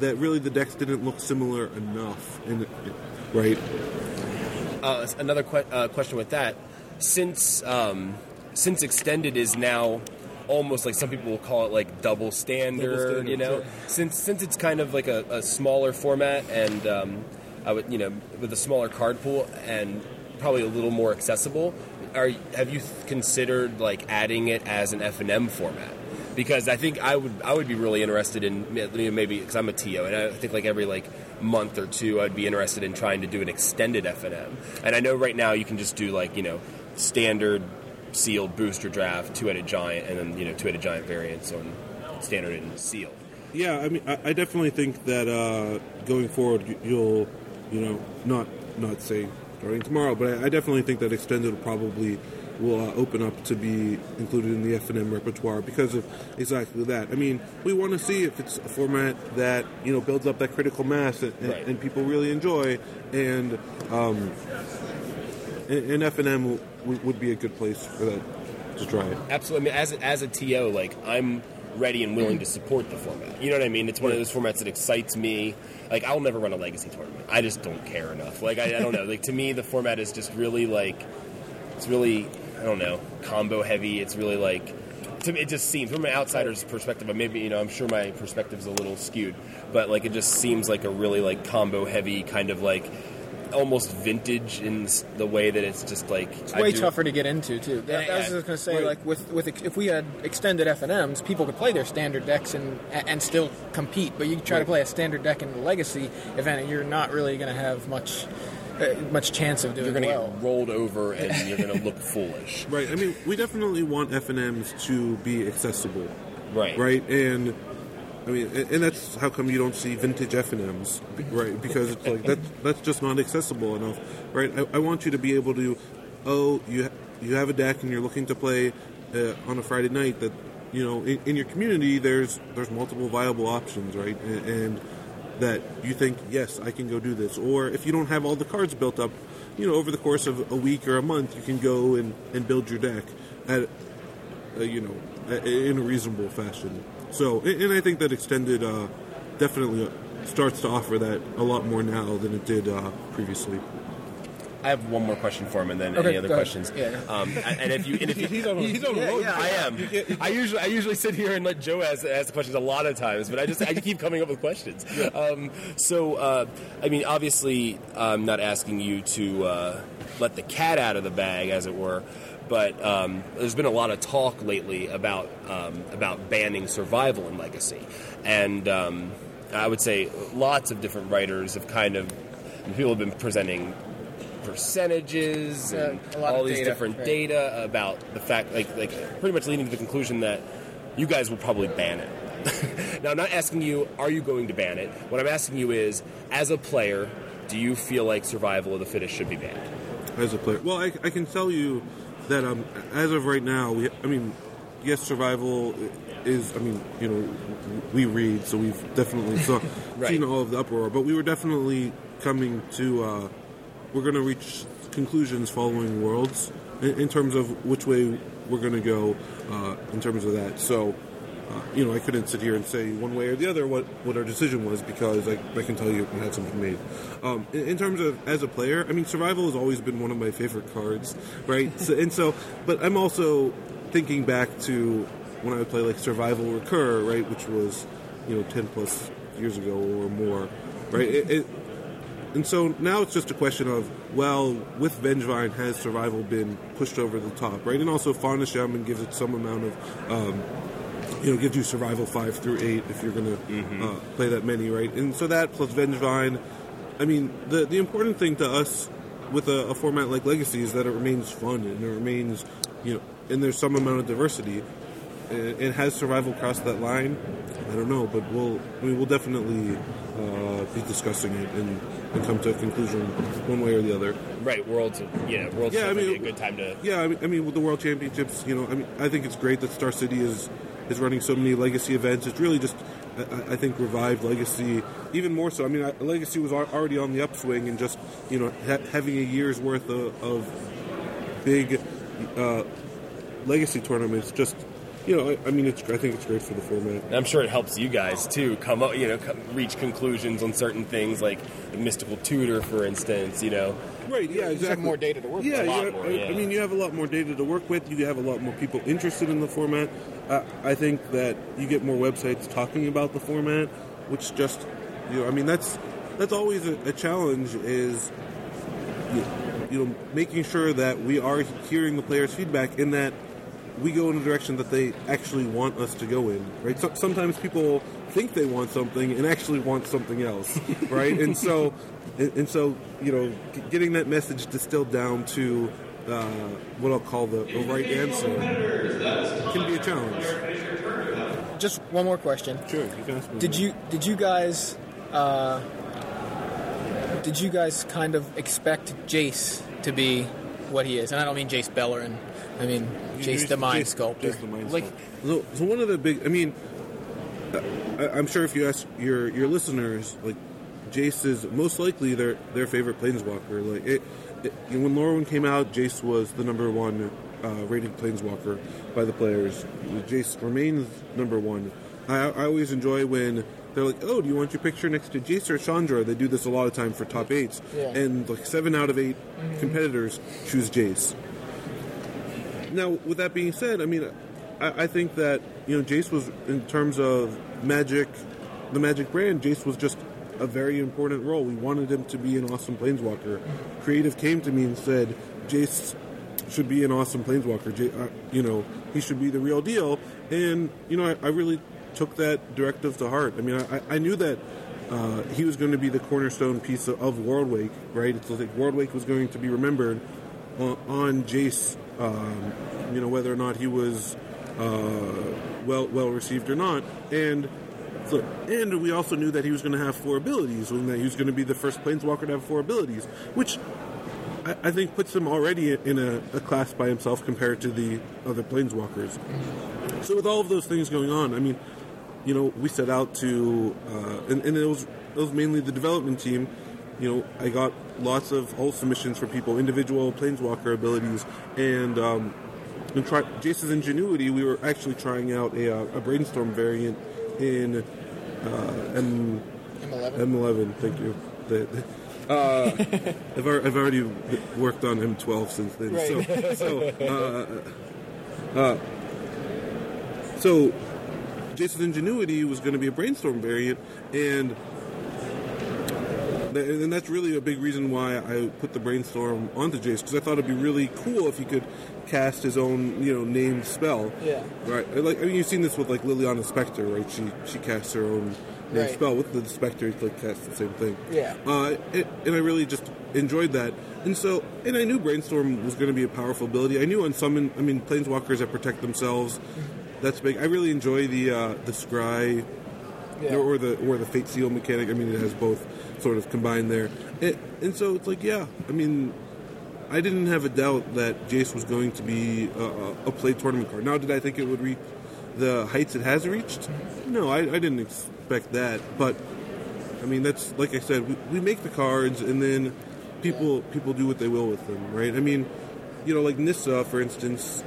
that really the decks didn't look similar enough, and right. uh, another que- uh, question with that. Since um, since extended is now almost like some people will call it like double standard, Double standard, you know. sure. Since since it's kind of like a, a smaller format and um, I would you know with a smaller card pool and probably a little more accessible. Are have you considered like adding it as an F and M format? Because I think I would I would be really interested in you know, maybe because I'm a TO and I think like every like month or two I'd be interested in trying to do an extended F and M. And I know right now you can just do like you know standard sealed booster draft two headed giant and then you know two headed giant variants on standard and sealed. Yeah, I mean, I, I definitely think that uh, going forward, you- you'll, you know, not not say starting tomorrow, but I, I definitely think that extended will probably will uh, open up to be included in the F and M repertoire because of exactly that. I mean, we want to see if it's a format that you know builds up that critical mass and, and, Right. and people really enjoy, and um, and, F and M would, be a good place for that to try it. Absolutely. I mean, as a, as a TO, like I'm ready and willing to support the format. You know what I mean? It's one of those formats that excites me. Like I'll never run a legacy tournament. I just don't care enough. Like I, I don't know. Like to me, the format is just really like it's really I don't know combo heavy. It's really like to me it just seems from an outsider's perspective. and Maybe you know I'm sure my perspective's a little skewed, but like it just seems like a really like combo heavy kind of like almost vintage in the way that it's just like It's way tougher to get into too. That, Yeah, I was just going to say, Right. like with with if we had extended F and M's, people could play their standard decks and and still compete. But you try to play a standard deck in the Legacy event, and you're not really going to have much uh, much chance of doing You're going to well. get rolled over and you're going to look foolish. Right. I mean, we definitely want F and M's to be accessible. Right. right? And I mean, and that's how come you don't see vintage F and M's, right? Because it's like that that's just not accessible enough, right? I, I want you to be able to, oh, you you have a deck and you're looking to play uh, on a Friday night that you know in, in your community there's there's multiple viable options, right? And, and that you think yes, I can go do this, or if you don't have all the cards built up, you know, over the course of a week or a month, you can go and, and build your deck at uh, you know, in a reasonable fashion. So, and and I think that extended uh, definitely uh, starts to offer that a lot more now than it did uh, previously. I have one more question for him, and then Okay, any other questions. Yeah. Um, and and if you, and if you, He's on a- he's on a road. I am. I usually, I usually sit here and let Joe ask, ask the questions a lot of times, but I just, I keep coming up with questions. Um, so, uh, I mean, obviously, I'm not asking you to uh, let the cat out of the bag, as it were. But um, there's been a lot of talk lately about um, about banning survival in Legacy, and um, I would say lots of different writers have kind of people have been presenting percentages and a all these data, different right. data about the fact, like, like pretty much leading to the conclusion that you guys will probably ban it. now I'm not asking you, are you going to ban it? What I'm asking you is, as a player, do you feel like survival of the fittest should be banned? as a player. Well, I, I can tell you that um, as of right now, we, I mean, yes, survival is. I mean, you know, we read, so we've definitely saw, Right. seen all of the uproar, but we were definitely coming to. Uh, we're going to reach conclusions following Worlds in, in terms of which way we're going to go uh, in terms of that. So. Uh, you know, I couldn't sit here and say one way or the other what, what our decision was because I, I can tell you we had something made. Um, in, in terms of as a player, I mean, survival has always been one of my favorite cards, right? so, and so, but I'm also thinking back to when I would play like Survival Recur, right, which was you know 10 plus years ago or more, right? It, it, and so now it's just a question of, well, with Vengevine, has survival been pushed over the top, right? And also Fauna Shaman gives it some amount of, um, you know, gives you survival five through eight if you're going to uh, play that many, right? And so that plus Vengevine, I mean, the the important thing to us with a, a format like Legacy is that it remains fun and it remains, you know, and there's some amount of diversity. And and has survival crossed that line? I don't know, but we'll I mean, we'll definitely uh, be discussing it and, and come to a conclusion one way or the other. Right, Worlds. Yeah, Worlds Yeah, I mean- be a good time to. Yeah, I mean, I mean, with the World Championships, you know, I mean, I think it's great that Star City is is running so many legacy events. It's really just, I, I think, revived legacy even more so. I mean, I, legacy was already on the upswing, and just you know, ha- having a year's worth of, of big uh, legacy tournaments, just you know, I, I mean, it's I think it's great for the format. And I'm sure it helps you guys too come up, you know, come, reach conclusions on certain things like the mystical tutor, for instance. You know, Right. Yeah. Exactly. have more data to work yeah, with. A lot yeah, more, I, yeah. I mean, you have a lot more data to work with. You have a lot more people interested in the format. I think that you get more websites talking about the format, which just, you know, I mean, that's that's always a, a challenge. Is you, you know making sure that we are hearing the players' feedback in that we go in a direction that they actually want us to go in, right? So, sometimes people think they want something and actually want something else, right? and so, and, and so, you know, getting that message distilled down to uh, what I'll call the, the right answer can be a challenge. Just one more question. Sure, you can ask me. Did you did you guys uh, did you guys kind of expect Jace to be what he is? And I don't mean Jace Beleren. I mean Jace the Mind Jace- Sculptor. Jace the Mind like Sculptor. So, so one of the big, I mean, I, I'm sure if you ask your your listeners, like Jace is most likely their their favorite planeswalker. Like it, it you know, when Lorwyn came out, Jace was the number one uh, rated planeswalker by the players. Jace remains number one. I, I always enjoy when. They're like, oh, do you want your picture next to Jace or Chandra? They do this a lot of time for top eights, Yeah. and like seven out of 8 competitors choose Jace. Now, with that being said, I mean, I, I think that you know Jace was in terms of Magic, the Magic brand. Jace was just a very important role. We wanted him to be an awesome planeswalker. Creative came to me and said, Jace should be an awesome planeswalker. J- uh, you know, he should be the real deal. And you know, I, I really took that directive to heart. I mean, I, I knew that. Uh, he was going to be the cornerstone piece of, of Worldwake, right? It's like Worldwake was going to be remembered on, on Jace, um, you know, whether or not he was uh, well well received or not, and so, and we also knew that he was going to have four abilities, and that he was going to be the first planeswalker to have four abilities, which I, I think puts him already in a, a class by himself compared to the other planeswalkers. So with all of those things going on, I mean, you know, we set out to, uh, and, and it was it was mainly the development team. You know, I got lots of whole submissions from people, individual planeswalker abilities, and um, and try Jace's Ingenuity. We were actually trying out a, uh, a brainstorm variant in uh, M M11. M11. Thank you. The, uh, I've, I've already worked on M12 since then. So, so uh, uh, so Jace's Ingenuity was going to be a brainstorm variant, and th- and that's really a big reason why I put the brainstorm onto Jace because I thought it'd be really cool if he could cast his own you know named spell. Yeah. Right. Like I mean, you've seen this with like Liliana Spectre, right? She she casts her own named Right. spell with the Spectre. It's like casts the same thing. Yeah. Uh, it, and I really just enjoyed that. And so, and I knew Brainstorm was going to be a powerful ability. I knew Unsummon, I mean, planeswalkers that protect themselves, that's big. I really enjoy the uh, the scry Yeah. or the or the fate seal mechanic. I mean, it has both sort of combined there, it, and so it's like, yeah. I mean, I didn't have a doubt that Jace was going to be a, a- a play tournament card. Now, did I think it would reach the heights it has reached? No, I, I didn't expect that. But I mean, that's like I said, we, we make the cards, and then people people do what they will with them, right? I mean, you know, like Nissa, for instance.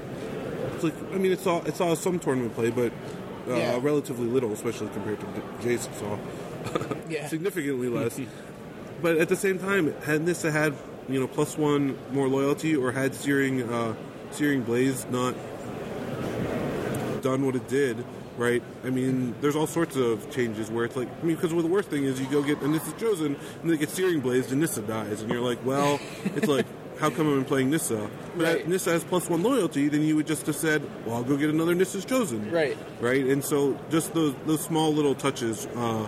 It's like I mean, it's all it's all some tournament play, but uh, Yeah. relatively little, especially compared to Jace saw Yeah. significantly less. but at the same time, had Nissa had you know plus one more loyalty, or had Searing uh, Searing Blaze not done what it did, right? I mean, there's all sorts of changes where it's like, I mean, because the worst thing is you go get and Nissa's chosen, and they get Searing Blazed, and Nissa dies, and you're like, well, it's like. How come I'm playing Nissa? But Right. if Nissa has plus one loyalty, then you would just have said, "Well, I'll go get another Nissa's chosen." Right. right? And so just those those small little touches uh,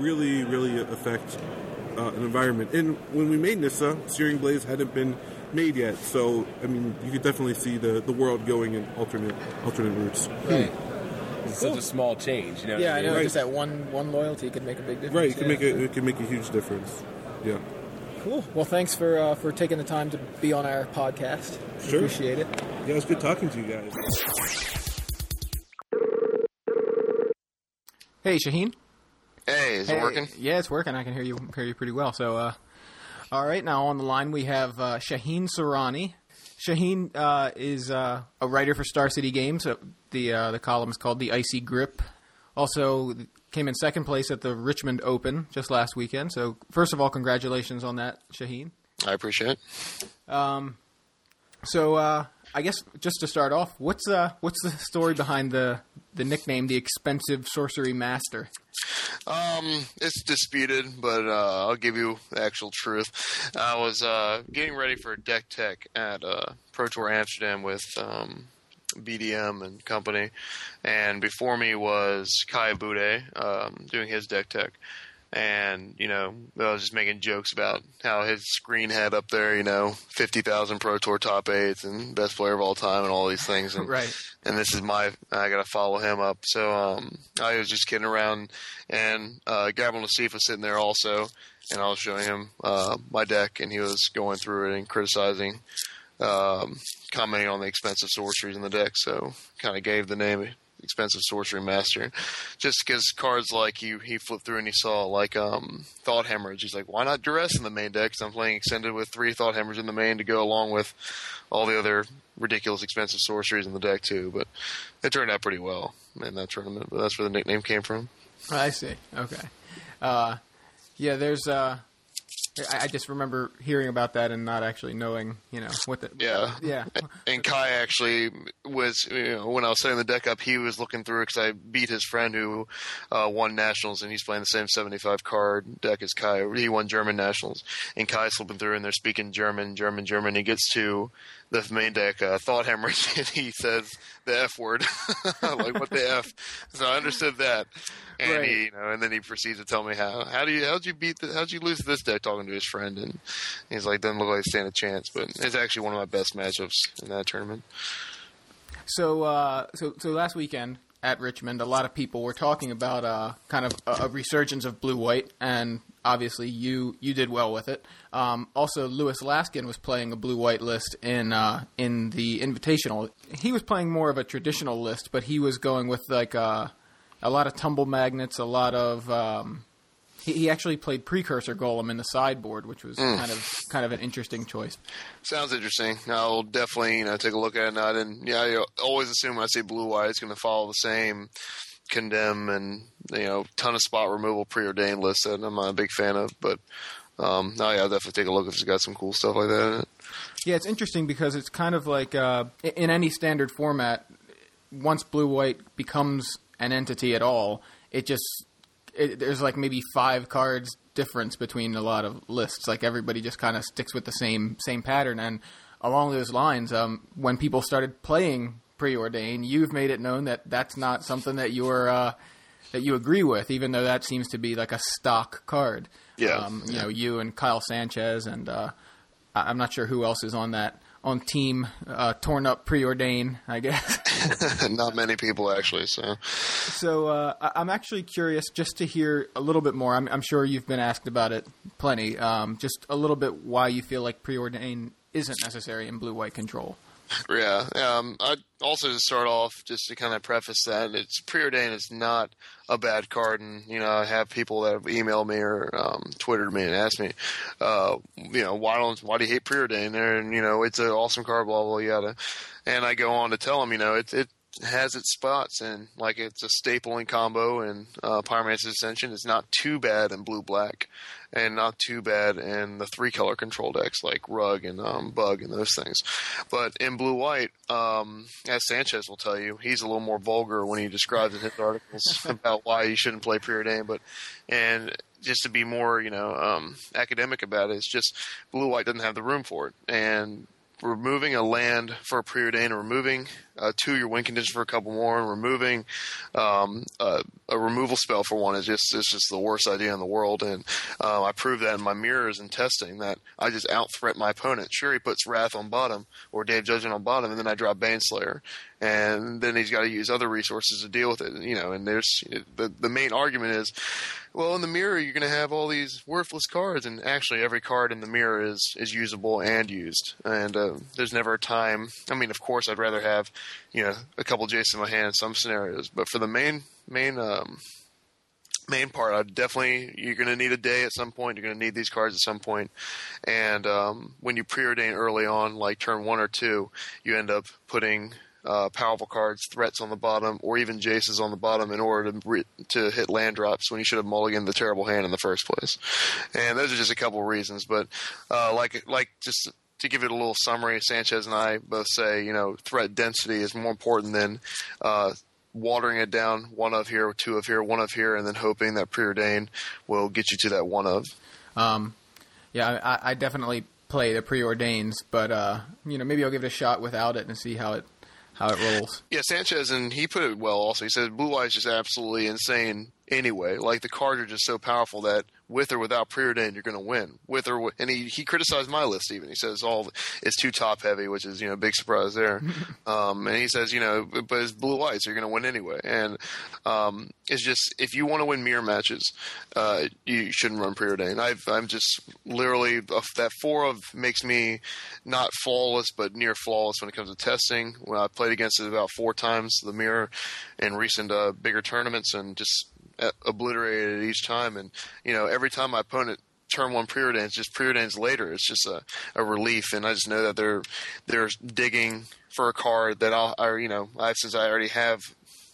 really really affect uh, an environment. And when we made Nissa, Searing Blaze hadn't been made yet, so I mean you could definitely see the, the world going in alternate alternate routes. Right. It's such a small change, you know. Yeah, what I know. Right. Just that one one loyalty could make a big difference. Right, it can yeah. make a it can make a huge difference. Yeah. Cool. Well, thanks for uh, for taking the time to be on our podcast. Sure. Appreciate it. Yeah, it was good talking to you guys. Hey, Shaheen. Hey, is Hey, it working? Yeah, it's working. I can hear you hear you pretty well. So, uh, all right, now on the line we have uh, Shaheen Soorani. Shaheen uh, is uh, a writer for Star City Games. Uh, the uh, the column is called the Icy Grip. Also came in second place at the Richmond Open just last weekend. So first of all, congratulations on that, Shaheen. I appreciate it. Um, So uh, I guess just to start off, what's uh, what's the story behind the the nickname, the Expensive Sorcery Master? Um, it's disputed, but uh, I'll give you the actual truth. I was uh, getting ready for Deck Tech at uh, Pro Tour Amsterdam with um, BDM and company, and before me was Kai Budde um, doing his Deck Tech. And you know, I was just making jokes about how his screen had up there, you know, fifty thousand Pro Tour top eights and best player of all time and all these things. And Right. and this is my I gotta follow him up. So um, I was just kidding around, and uh, Gabriel Nassif was sitting there also, and I was showing him uh, my deck, and he was going through it and criticizing, um, commenting on the expensive sorceries in the deck. So kind of gave the name expensive sorcery master, just because cards like he he flipped through and he saw like um, thought hemorrhage. He's like, why not duress in the main deck? 'Cause I'm playing extended with three thought hemorrhage in the main to go along with all the other ridiculous expensive sorceries in the deck too. But it turned out pretty well in that tournament. But that's where the nickname came from. I see. Okay. Uh, yeah, there's. Uh, I, I just remember hearing about that and not actually knowing, you know, what the. Yeah. Yeah. And Kai actually was, you know, when I was setting the deck up, he was looking through because I beat his friend who uh, won nationals, and he's playing the same 75 card deck as Kai. He won German nationals, and Kai's flipping through, and they're speaking German, German, German. He gets to the main deck, uh, Thought Hemorrhage, and he says the F word, like what the F. So I understood that, and Right. he, you know, and then he proceeds to tell me how how do you how'd you beat the, how'd you lose this deck talking to his friend, and he's like doesn't look like stand a chance, but it's actually one of my best matchups in that tournament. So, uh, so, so last weekend at Richmond, a lot of people were talking about uh, kind of a, a resurgence of blue white, and obviously you you did well with it. Um, also, Lewis Laskin was playing a blue white list in uh, in the Invitational. He was playing more of a traditional list, but he was going with like uh, a lot of tumble magnets, a lot of. Um, he, he actually played precursor golem in the sideboard, which was kind of kind of an interesting choice. Sounds interesting. I'll definitely you know take a look at it. And yeah, I always assume when I see blue white, it's going to follow the same condemn and you know ton of spot removal preordained list that I'm not a big fan of. But um, no, yeah, I'll definitely take a look if it's got some cool stuff like that in it. Yeah, it's interesting because it's kind of like uh, in any standard format, once blue white becomes an entity at all, it just it, there's like maybe five cards difference between a lot of lists. Like everybody just kind of sticks with the same same pattern. And along those lines, um, when people started playing preordain, you've made it known that that's not something that you're uh, that you agree with, even though that seems to be like a stock card. Yeah. um, you know, you and Kyle Sanchez and uh, I'm not sure who else is on that on team uh, torn up preordain, I guess. Not many people actually. So so uh, I'm actually curious just to hear a little bit more. I'm, I'm sure you've been asked about it plenty. Um, just a little bit why you feel like preordain isn't necessary in blue white control. Yeah. Um, I also to start off, just to kind of preface that, it's preordained is not a bad card, and you know I have people that have emailed me or um, Twittered me and asked me, uh, you know, why don't why do you hate preordained? And you know, it's an awesome card, blah blah yada. And I go on to tell them, you know, it it has its spots and like it's a staple in combo and uh, Pyromancer's Ascension is not too bad in blue black and not too bad in the three color control decks like Rug and um, Bug and those things. But in blue white, um, as Sanchez will tell you, he's a little more vulgar when he describes in his articles about why you shouldn't play preordained. But and just to be more, you know, um, academic about it, it's just blue white doesn't have the room for it and removing a land for a preordain and removing uh, two your win condition for a couple more and removing um, a, a removal spell for one is just it's just the worst idea in the world and um, I proved that in my mirrors and testing that I just out threat my opponent sure he puts Wrath on bottom or Day of Judgment on bottom and then I drop Baneslayer and then he's got to use other resources to deal with it you know and there's the, the main argument is well, in the mirror, you're going to have all these worthless cards, and actually, every card in the mirror is is usable and used. And uh, there's never a time. I mean, of course, I'd rather have you know a couple Jaces in my hand in some scenarios, but for the main main um, main part, I definitely you're going to need a day at some point. You're going to need these cards at some point, and um, when you preordain early on, like turn one or two, you end up putting uh, powerful cards, threats on the bottom, or even Jaces on the bottom in order to re- to hit land drops when you should have mulliganed the terrible hand in the first place. And those are just a couple reasons, but uh, like like just to give it a little summary, Sanchez and I both say you know threat density is more important than uh, watering it down one of here, two of here, one of here, and then hoping that preordain will get you to that one of. Um, yeah, I, I definitely play the preordains, but uh, you know maybe I'll give it a shot without it and see how it how it rolls. Yeah, Sanchez, and he put it well also. He said Blue Eyes is just absolutely insane anyway. Like, the cards are just so powerful that with or without preordain, you're going to win. With or and he, he criticized my list even. He says all it's too top heavy, which is you know a big surprise there. um, and he says you know, but it's blue white, so you're going to win anyway. And um, it's just if you want to win mirror matches, uh, you shouldn't run preordain. I've I'm just literally uh, that four of makes me not flawless, but near flawless when it comes to testing. When I played against it about four times the mirror in recent uh, bigger tournaments, and just obliterated it each time. And you know, every time my opponent turn one preordains, just preordains later, it's just a, a relief. And I just know that they're they're digging for a card that I'll, I, you know, I, since I already have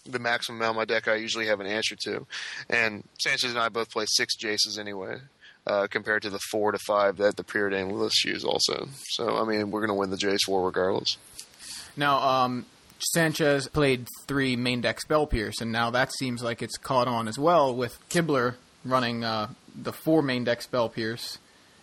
the maximum amount of my deck, I usually have an answer to. And Sanchez and I both play six Jaces anyway. Uh, compared to the four to five that the preordained lists use, also. So, I mean, we're going to win the Jace war regardless. Now, um, Sanchez played three main deck spell pierce, and now that seems like it's caught on as well with Kibler running uh, the four main deck spell pierce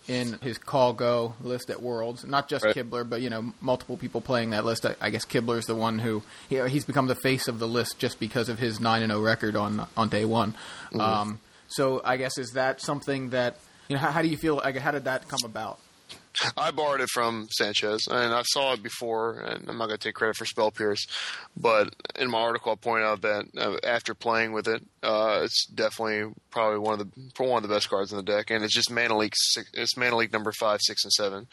in his Caw-Go list at Worlds. Not just Right. Kibler, but you know multiple people playing that list. I, I guess Kibler's the one who he, he's become the face of the list just because of his nine and zero record on on day one. Um, so I guess is that something that you know how, how do you feel? Like, how did that come about? I borrowed it from Sanchez, and I saw it before, and I'm not going to take credit for Spell Pierce, but in my article I point out that uh, after playing with it, uh, it's definitely probably one of the one of the best cards in the deck, and it's just Mana Leak. Six, it's Mana Leak number five, six, and seven.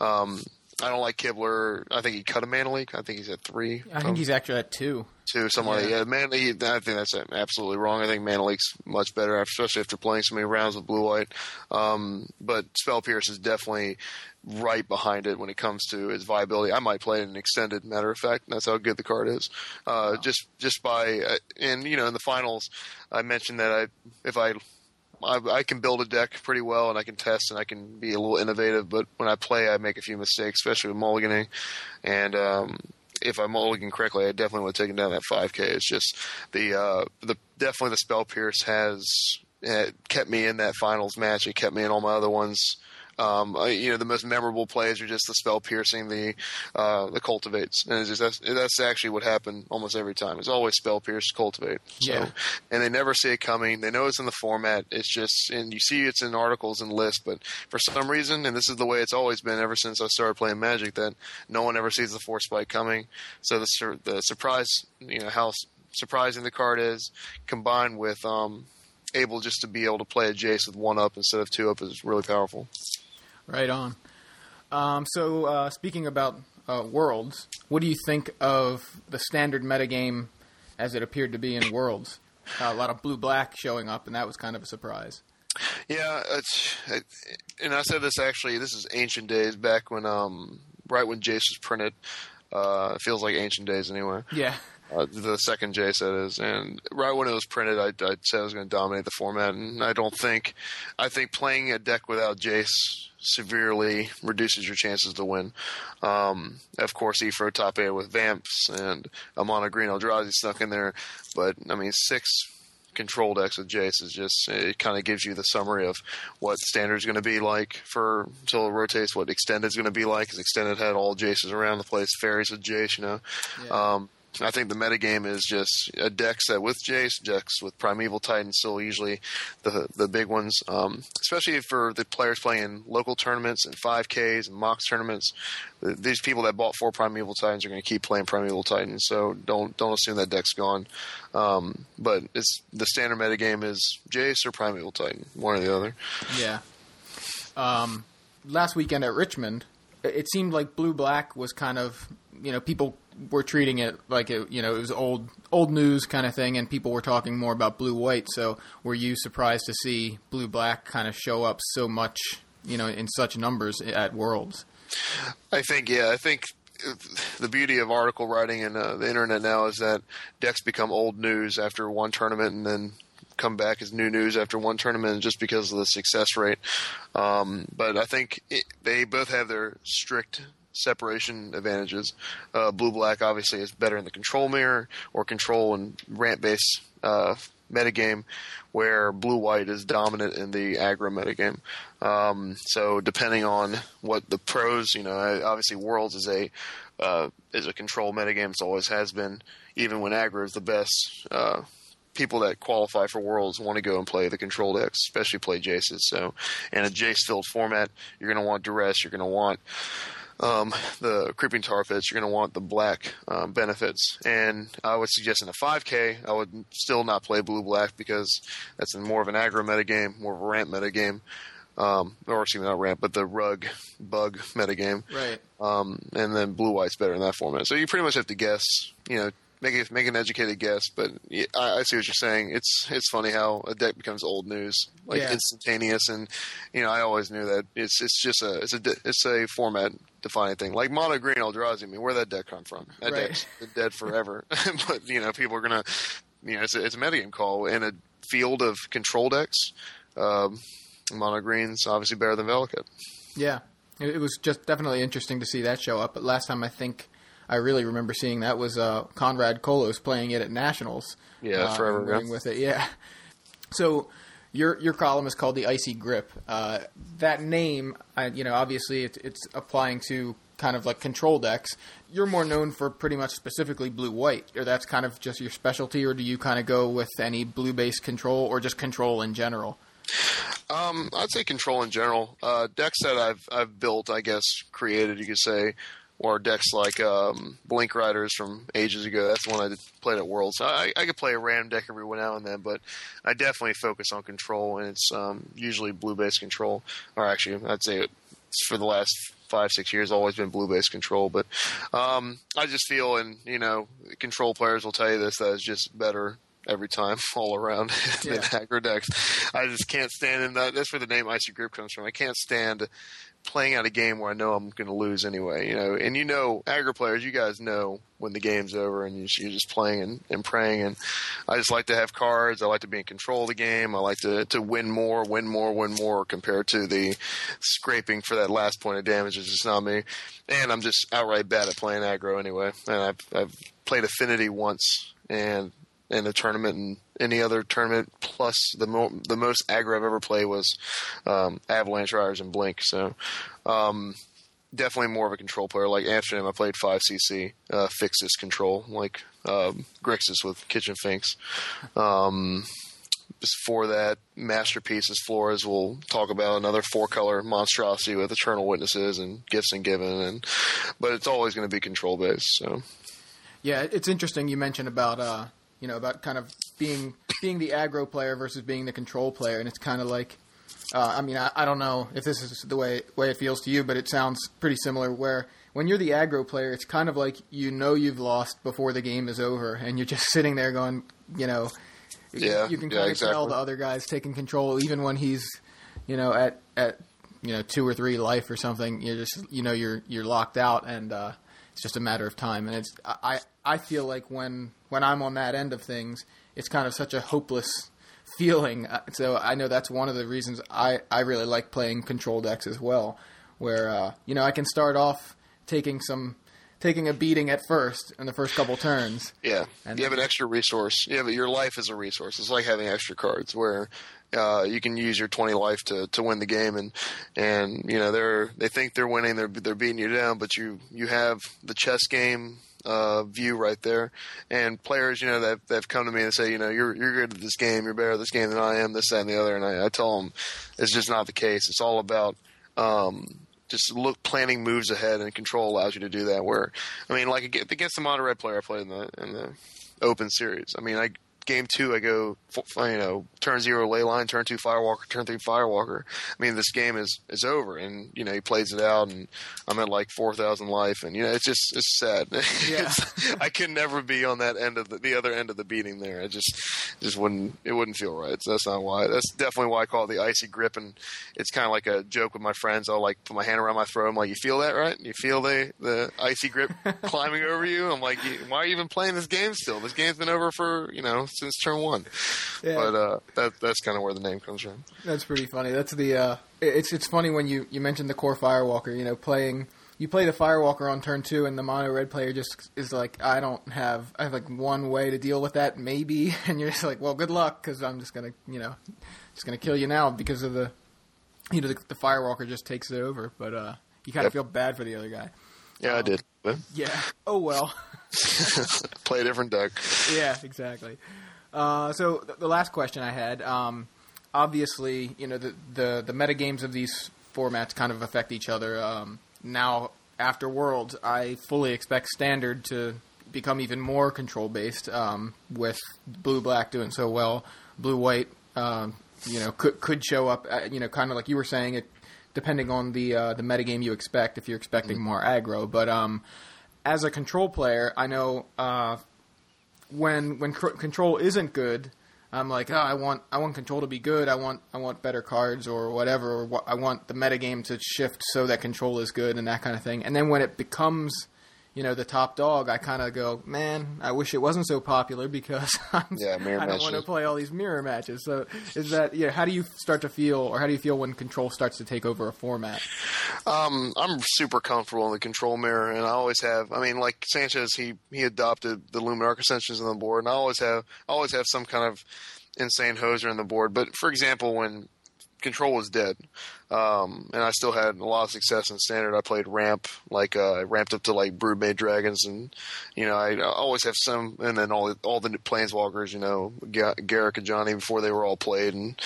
Um, I don't like Kibler. I think he cut a Mana Leak. I think he's at three. I think he's actually at two. two, something like. Yeah, man, he, I think that's absolutely wrong. I think Mana Leak's much better, especially after playing so many rounds with Blue White. Um, but Spell Pierce is definitely right behind it when it comes to its viability. I might play it in extended. Matter of fact, that's how good the card is. Uh, Just just by uh, and you know in the finals, I mentioned that I if I I, I can build a deck pretty well, and I can test, and I can be a little innovative. But when I play, I make a few mistakes, especially with mulliganing. And um, if I mulligan correctly, I definitely would have taken down that 5K. It's just the uh, the definitely the spell pierce has uh, kept me in that finals match. It kept me in all my other ones. Um, uh, you know, the most memorable plays are just the spell piercing, the uh, the cultivates, and it's just, that's, that's actually what happened almost every time. It's always spell pierce, cultivate. So, Yeah. and they never see it coming. They know it's in the format. It's just, and you see it's in articles and lists, but for some reason, and this is the way it's always been ever since I started playing Magic, that no one ever sees the force spike coming. So the sur- the surprise, you know, how surprising the card is, combined with um, able just to be able to play a Jace with one up instead of two up is really powerful. Right on. Um, so, uh, speaking about uh, Worlds, what do you think of the standard metagame as it appeared to be in Worlds? Uh, a lot of blue black showing up, and that was kind of a surprise. Yeah, it's it, and I said this actually. This is ancient days, back when um right when Jace was printed. Uh, it feels like ancient days anyway. Yeah. Uh, the second Jace that is, and right when it was printed, I, I said I was going to dominate the format, and I don't think. I think playing a deck without Jace severely reduces your chances to win. Um, of course, Efro top eight with Vamps and a mono green Eldrazi stuck in there, but I mean six control decks with Jace is just it kind of gives you the summary of what standard is going to be like for until it rotates. What extended is going to be like because extended had all Jaces around the place, fairies with Jace, you know. Yeah. Um, I think the metagame is just a deck set with Jace, decks with Primeval Titan, still usually the the big ones. Um, especially for the players playing in local tournaments and 5Ks and Mox tournaments. These people that bought four Primeval Titans are going to keep playing Primeval Titans, so don't don't assume that deck's gone. Um, but it's the standard metagame is Jace or Primeval Titan, one or the other. Yeah. Um, last weekend at Richmond, it seemed like blue black was kind of you know people were treating it like it you know it was old old news kind of thing, and people were talking more about blue white. So were you surprised to see blue black kind of show up so much you know in such numbers at Worlds? I think, yeah, I think uh, the beauty of article writing and uh, the internet now is that decks become old news after one tournament and then come back as new news after one tournament just because of the success rate. Um, but I think it, they both have their strict separation advantages. Uh, Blue Black obviously is better in the control mirror or control and ramp based uh, metagame, where Blue White is dominant in the aggro metagame. Um, so depending on what the pros, you know, obviously Worlds is a uh, is a control metagame. It always has been, even when aggro is the best. Uh, people that qualify for Worlds want to go and play the control decks, especially play Jaces. So, in a Jace filled format, you're going to want duress. You're going to want um, the creeping tar pits. You're going to want the black um, benefits, and I would suggest in a 5K, I would still not play blue black because that's more of an aggro meta game, more of a ramp metagame. Um, or excuse me, not ramp, but the rug bug metagame. Right. Um, and then blue white's better in that format. So you pretty much have to guess, you know, make it, make an educated guess. But yeah, I, I see what you're saying. It's it's funny how a deck becomes old news, like Yeah. instantaneous. And you know, I always knew that it's it's just a it's a it's a format defining thing. Like mono green Eldrazi. I mean, where that deck come from? That Right. deck's dead forever. but you know, people are gonna, you know, it's a, it's a metagame call in a field of control decks. Um, mono green's obviously better than Valakut. Yeah, it, it was just definitely interesting to see that show up. But last time I think I really remember seeing that was uh, Conrad Kolos playing it at Nationals. Yeah, uh, forever ago. with it. Yeah. So your your column is called the Icy Grip. Uh, that name, I, you know, obviously it's, it's applying to kind of like control decks. You're more known for pretty much specifically blue white, or that's kind of just your specialty, or do you kind of go with any blue based control, or just control in general? Um, I'd say control in general. Uh, decks that I've I've built, I guess, created, you could say, or decks like um, Blink Riders from ages ago. That's the one I played at Worlds. I, I could play a random deck every now and then, but I definitely focus on control, and it's um, usually blue based control. Or actually, I'd say it's for the last five six years always been blue based control. But um, I just feel, and you know, control players will tell you this that it's just better every time all around than Yeah. aggro decks. I just can't stand in that. That's where the name Icy Grip comes from. I can't stand playing out a game where I know I'm going to lose anyway. You know, and you know, aggro players, you guys know when the game's over and you- you're just playing and, and praying. And I just like to have cards. I like to be in control of the game. I like to to win more, win more, win more compared to the scraping for that last point of damage. It's just not me. And I'm just outright bad at playing aggro anyway. And I've I've played Affinity once and in a tournament and any other tournament. Plus, the mo- the most aggro I've ever played was um, Avalanche Riders and Blink. So, um, definitely more of a control player. Like Amsterdam, I played five CC, uh, Fixus control, like um, Grixis with Kitchen Finks. Um, before that, Masterpieces Flores will talk about another four color monstrosity with Eternal Witnesses and Gifts Ungiven, and but it's always going to be control based. So Yeah, it's interesting you mentioned about uh, you know, about kind of being being the aggro player versus being the control player, and it's kind of like, uh, I mean, I, I don't know if this is the way way it feels to you, but it sounds pretty similar. Where when you're the aggro player, it's kind of like you know you've lost before the game is over, and you're just sitting there going, you know, Yeah, you can yeah, kind of tell the other guy's taking control, even when he's, you know, at at you know two or three life or something. You're just you know you're you're locked out, and uh, it's just a matter of time. And it's I I feel like when when I'm on that end of things, it's kind of such a hopeless feeling. Uh, So I know that's one of the reasons I I really like playing control decks as well, where uh, you know I can start off taking some taking a beating at first in the first couple turns. Yeah, And you have an extra resource. Yeah, but your life is a resource. It's like having extra cards where uh, you can use your twenty life to, to win the game, and and you know they're they think they're winning, they're they're beating you down, but you you have the chess game uh, view right there, and players you know that they've come to me and say you know you're you're good at this game, you're better at this game than I am, this that and the other, and I, I tell them it's just not the case. It's all about um, just look planning moves ahead, and control allows you to do that. Where I mean, like against the mono red player I played in the in the Open Series. I mean, I game two I go you know turn zero Leyline, turn two firewalker, turn three firewalker. I mean, this game is is over, and you know he plays it out, and I'm at like four thousand life, and you know it's just it's sad. Yeah. It's- I could never be on that end of the the other end of the beating there. I just just wouldn't it wouldn't feel right. So that's not why. That's definitely why I call it the icy grip, and it's kind of like a joke with my friends. I'll like put my hand around my throat. I'm like, you feel that, right? You feel the the icy grip climbing over you. I'm like, why are you even playing this game still? This game's been over for you know since turn one. Yeah. But uh, that that's kind of where the name comes from. That's pretty funny. That's the uh, it's it's funny when you you mentioned the Kor Firewalker. You know, playing you play the firewalker on turn two, and the mono red player just is like, I don't have I have like one way to deal with that, maybe, and you're just like, well, good luck, because I'm just gonna you know just gonna kill you now because of the you know the, the firewalker just takes it over. But uh, you kind of Yep. feel bad for the other guy. Yeah, I did. Yeah. Oh well. play a different deck. yeah, exactly. Uh, so th- the last question I had, um, obviously, you know, the, the the meta games of these formats kind of affect each other. Um, now, after Worlds, I fully expect Standard to become even more control based. Um, with Blue Black doing so well, Blue White, um, you know, could could show up. uh you know, kind of like you were saying it. Depending on the uh, the meta game you expect, if you're expecting more aggro, but um, as a control player, I know uh, when when cr- control isn't good, I'm like, oh, I want I want control to be good. I want I want better cards or whatever. Or wha- I want the metagame to shift so that control is good and that kind of thing. And then when it becomes, you know, the top dog, I kind of go, man, I wish it wasn't so popular because I'm, Yeah, I don't want to play all these mirror matches. So is that yeah? How do you start to feel, or how do you feel when control starts to take over a format? Um, I'm super comfortable in the control mirror, and I always have. I mean, like Sanchez, he he adopted the Luminarch Ascensions on the board, and I always have I always have some kind of insane hoser on the board. But for example, when control was dead, um, and I still had a lot of success in standard. I played ramp, like uh, I ramped up to like Broodmate Dragons, and you know I, I always have some, and then all all the planeswalkers, you know, Ga- Garruk and Johnny before they were all played, and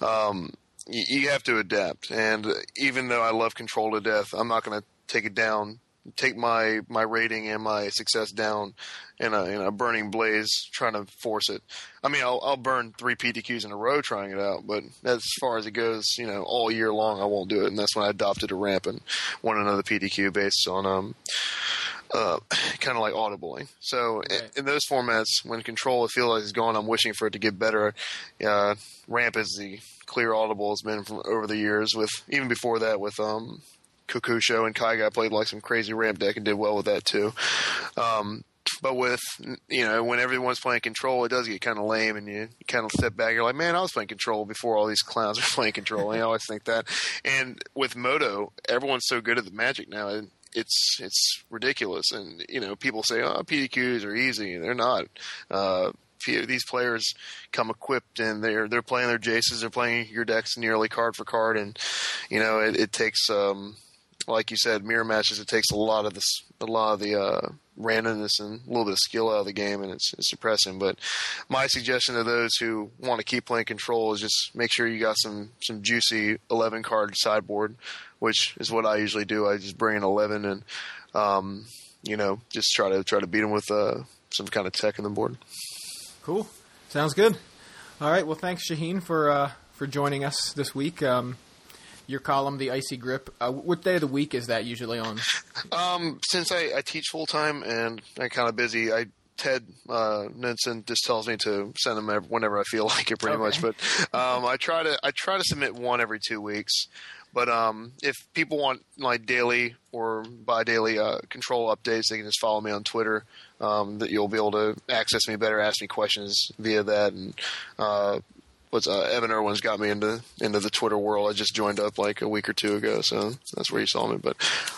um, you have to adapt. And even though I love control to death, I'm not going to take it down, take my my rating and my success down in a in a burning blaze trying to force it. I mean, I'll I'll burn three PTQs in a row trying it out, but as far as it goes, you know, all year long I won't do it. And that's when I adopted a ramp and won another PTQ based on um uh, kind of like audibling. So i- Right. in those formats, when control I feel like is gone, I'm wishing for it to get better. Uh, ramp is the clear audible has been from over the years. With even before that, with um, Kokusho and Kai Guy played like some crazy ramp deck and did well with that too. Um, but with you know when everyone's playing control, it does get kind of lame, and you, kind of step back. You're like, man, I was playing control before all these clowns are playing control. I always think that. And with MODO, everyone's so good at the Magic now. And it's it's ridiculous, and you know people say, "Oh, PTQs are easy." They're not. Uh, these players come equipped and they're they're playing their Jaces, they're playing your decks nearly card for card, and you know it, it takes um, like you said, mirror matches. It takes a lot of this, a lot of the uh, randomness and a little bit of skill out of the game, and it's, it's depressing. But my suggestion to those who want to keep playing control is just make sure you got some some juicy eleven card sideboard, which is what I usually do. I just bring in eleven and um, you know just try to try to beat them with uh, some kind of tech in the board. Cool. Sounds good. All right. Well, thanks, Shaheen, for uh, for joining us this week. Um, your column, the Icy Grip. Uh, what day of the week is that usually on? Um, since I, I teach full time and I'm kind of busy, I Ted uh, just tells me to send them whenever I feel like it, pretty Okay. much. But um, I try to I try to submit one every two weeks. But um, if people want like daily or bi-daily uh, control updates, they can just follow me on Twitter. Um, that you'll be able to access me better, ask me questions via that, and uh, what's uh, Evan Erwin's got me into into the Twitter world. I just joined up like a week or two ago, so that's where you saw me. But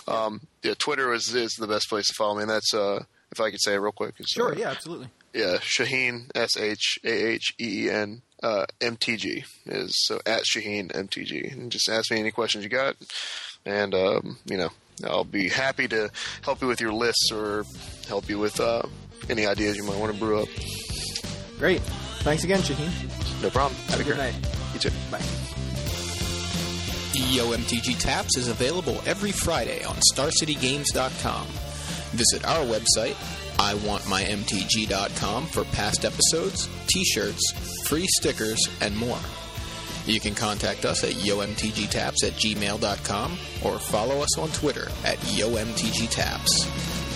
um, yeah, Twitter is is the best place to follow me. And that's uh, if I could say it real quick. Sure. uh, Yeah. Absolutely. yeah, Shaheen S H A H E E N uh, MTG is so at Shaheen MTG, and just ask me any questions you got, and um, you know I'll be happy to help you with your lists or help you with uh, any ideas you might want to brew up. Great. Thanks again, Shaheen. No problem. Have a good care. night. You too. Bye. YOMTG Taps is available every Friday on StarCityGames.com. Visit our website, IWantMyMTG.com, for past episodes, t-shirts, free stickers, and more. You can contact us at YoMTGTaps at gmail.com or follow us on Twitter at YoMTGTaps.